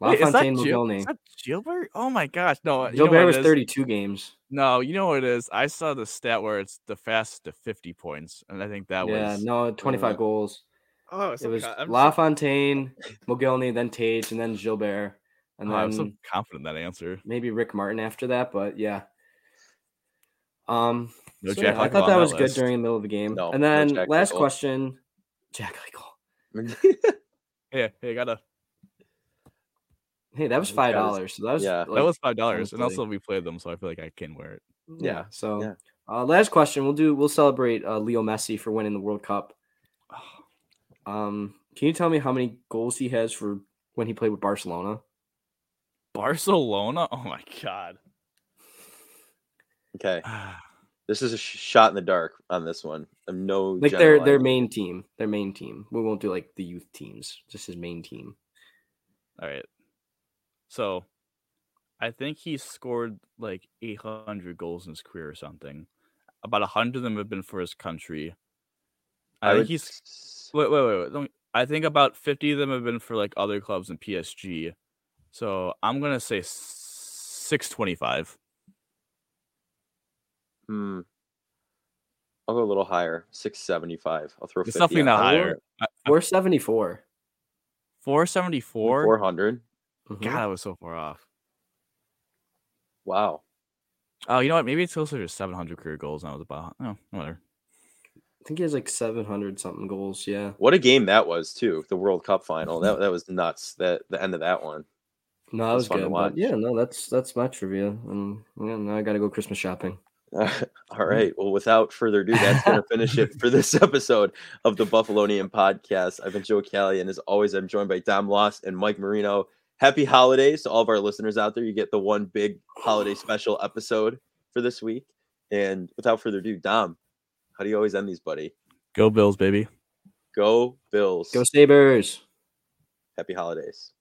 S2: Wait, is that
S3: LaFontaine
S2: Gil-
S3: Mogilny.
S2: Is that Gilbert? Oh my gosh, no. you know
S3: Gilbert was 32 games.
S2: No, you know what it is. I saw the stat where it's the fastest to 50 points, and I think that
S3: yeah,
S2: was
S3: no, 25
S1: uh,
S3: goals.
S2: Oh,
S3: It was LaFontaine, Mogilny, then Tage, and then Gilbert, and
S2: I'm so confident in that answer.
S3: maybe Rick Martin after that. But yeah. Um,
S2: No
S3: so
S2: Jack
S3: yeah, I thought
S2: on
S3: that
S2: that
S3: was good
S2: list.
S3: during the middle of the game.
S1: No,
S3: and then
S1: Jack
S3: last
S1: Eichel.
S3: question, Jack Eichel.
S2: Yeah, hey, gotta.
S3: Hey, that was five dollars. So that was
S1: yeah.
S3: like,
S2: that was five dollars, and also we played them, so I feel like I can wear it.
S3: yeah.
S1: Yeah,
S3: So
S1: yeah.
S3: Uh, last question, we'll do we'll celebrate uh, Leo Messi for winning the World Cup. Um, can you tell me how many goals he has for when he played with Barcelona?
S2: Barcelona? Oh my god.
S1: Okay, this is a sh- shot in the dark on this one. I'm no
S3: Like their their main team, their main team. We won't do like the youth teams, just his main team.
S2: All right. So, I think he scored like 800 goals in his career or something. About 100 of them have been for his country. I,
S1: I
S2: think
S1: would
S2: he's wait, wait, wait, wait. let me- I think about 50 of them have been for like other clubs in PSG. So, I'm going to say 625.
S1: Hmm. I'll go a little higher, six seventy five. I'll throw.
S2: It's
S1: 50
S2: definitely not
S1: that.
S2: higher.
S3: Four seventy four.
S2: 474?
S1: Four hundred.
S3: Mm-hmm.
S2: God, I was so far off.
S1: Wow.
S2: Oh, you know what? Maybe it's closer to 700 career goals. And I was about, oh, whatever.
S3: I think he has like seven hundred something goals. Yeah.
S1: What a game that was too. The World Cup final. That that was nuts. That the end of that one.
S3: No, that
S1: That's
S3: was
S1: fun to
S3: good.
S1: watch.
S3: But yeah, no, that's that's my trivia. And yeah, now I gotta go Christmas shopping.
S1: All right. Well, without further ado, that's going to finish it for this episode of the Buffalonian podcast. I've been Joe Callie, and as always, I'm joined by Dom Loss and Mike Marino. Happy holidays to all of our listeners out there. You get the one big holiday special episode for this week. And without further ado, Dom, how do you always end these, buddy?
S2: Go Bills, baby.
S1: Go Bills.
S3: Go Sabres.
S1: Happy holidays.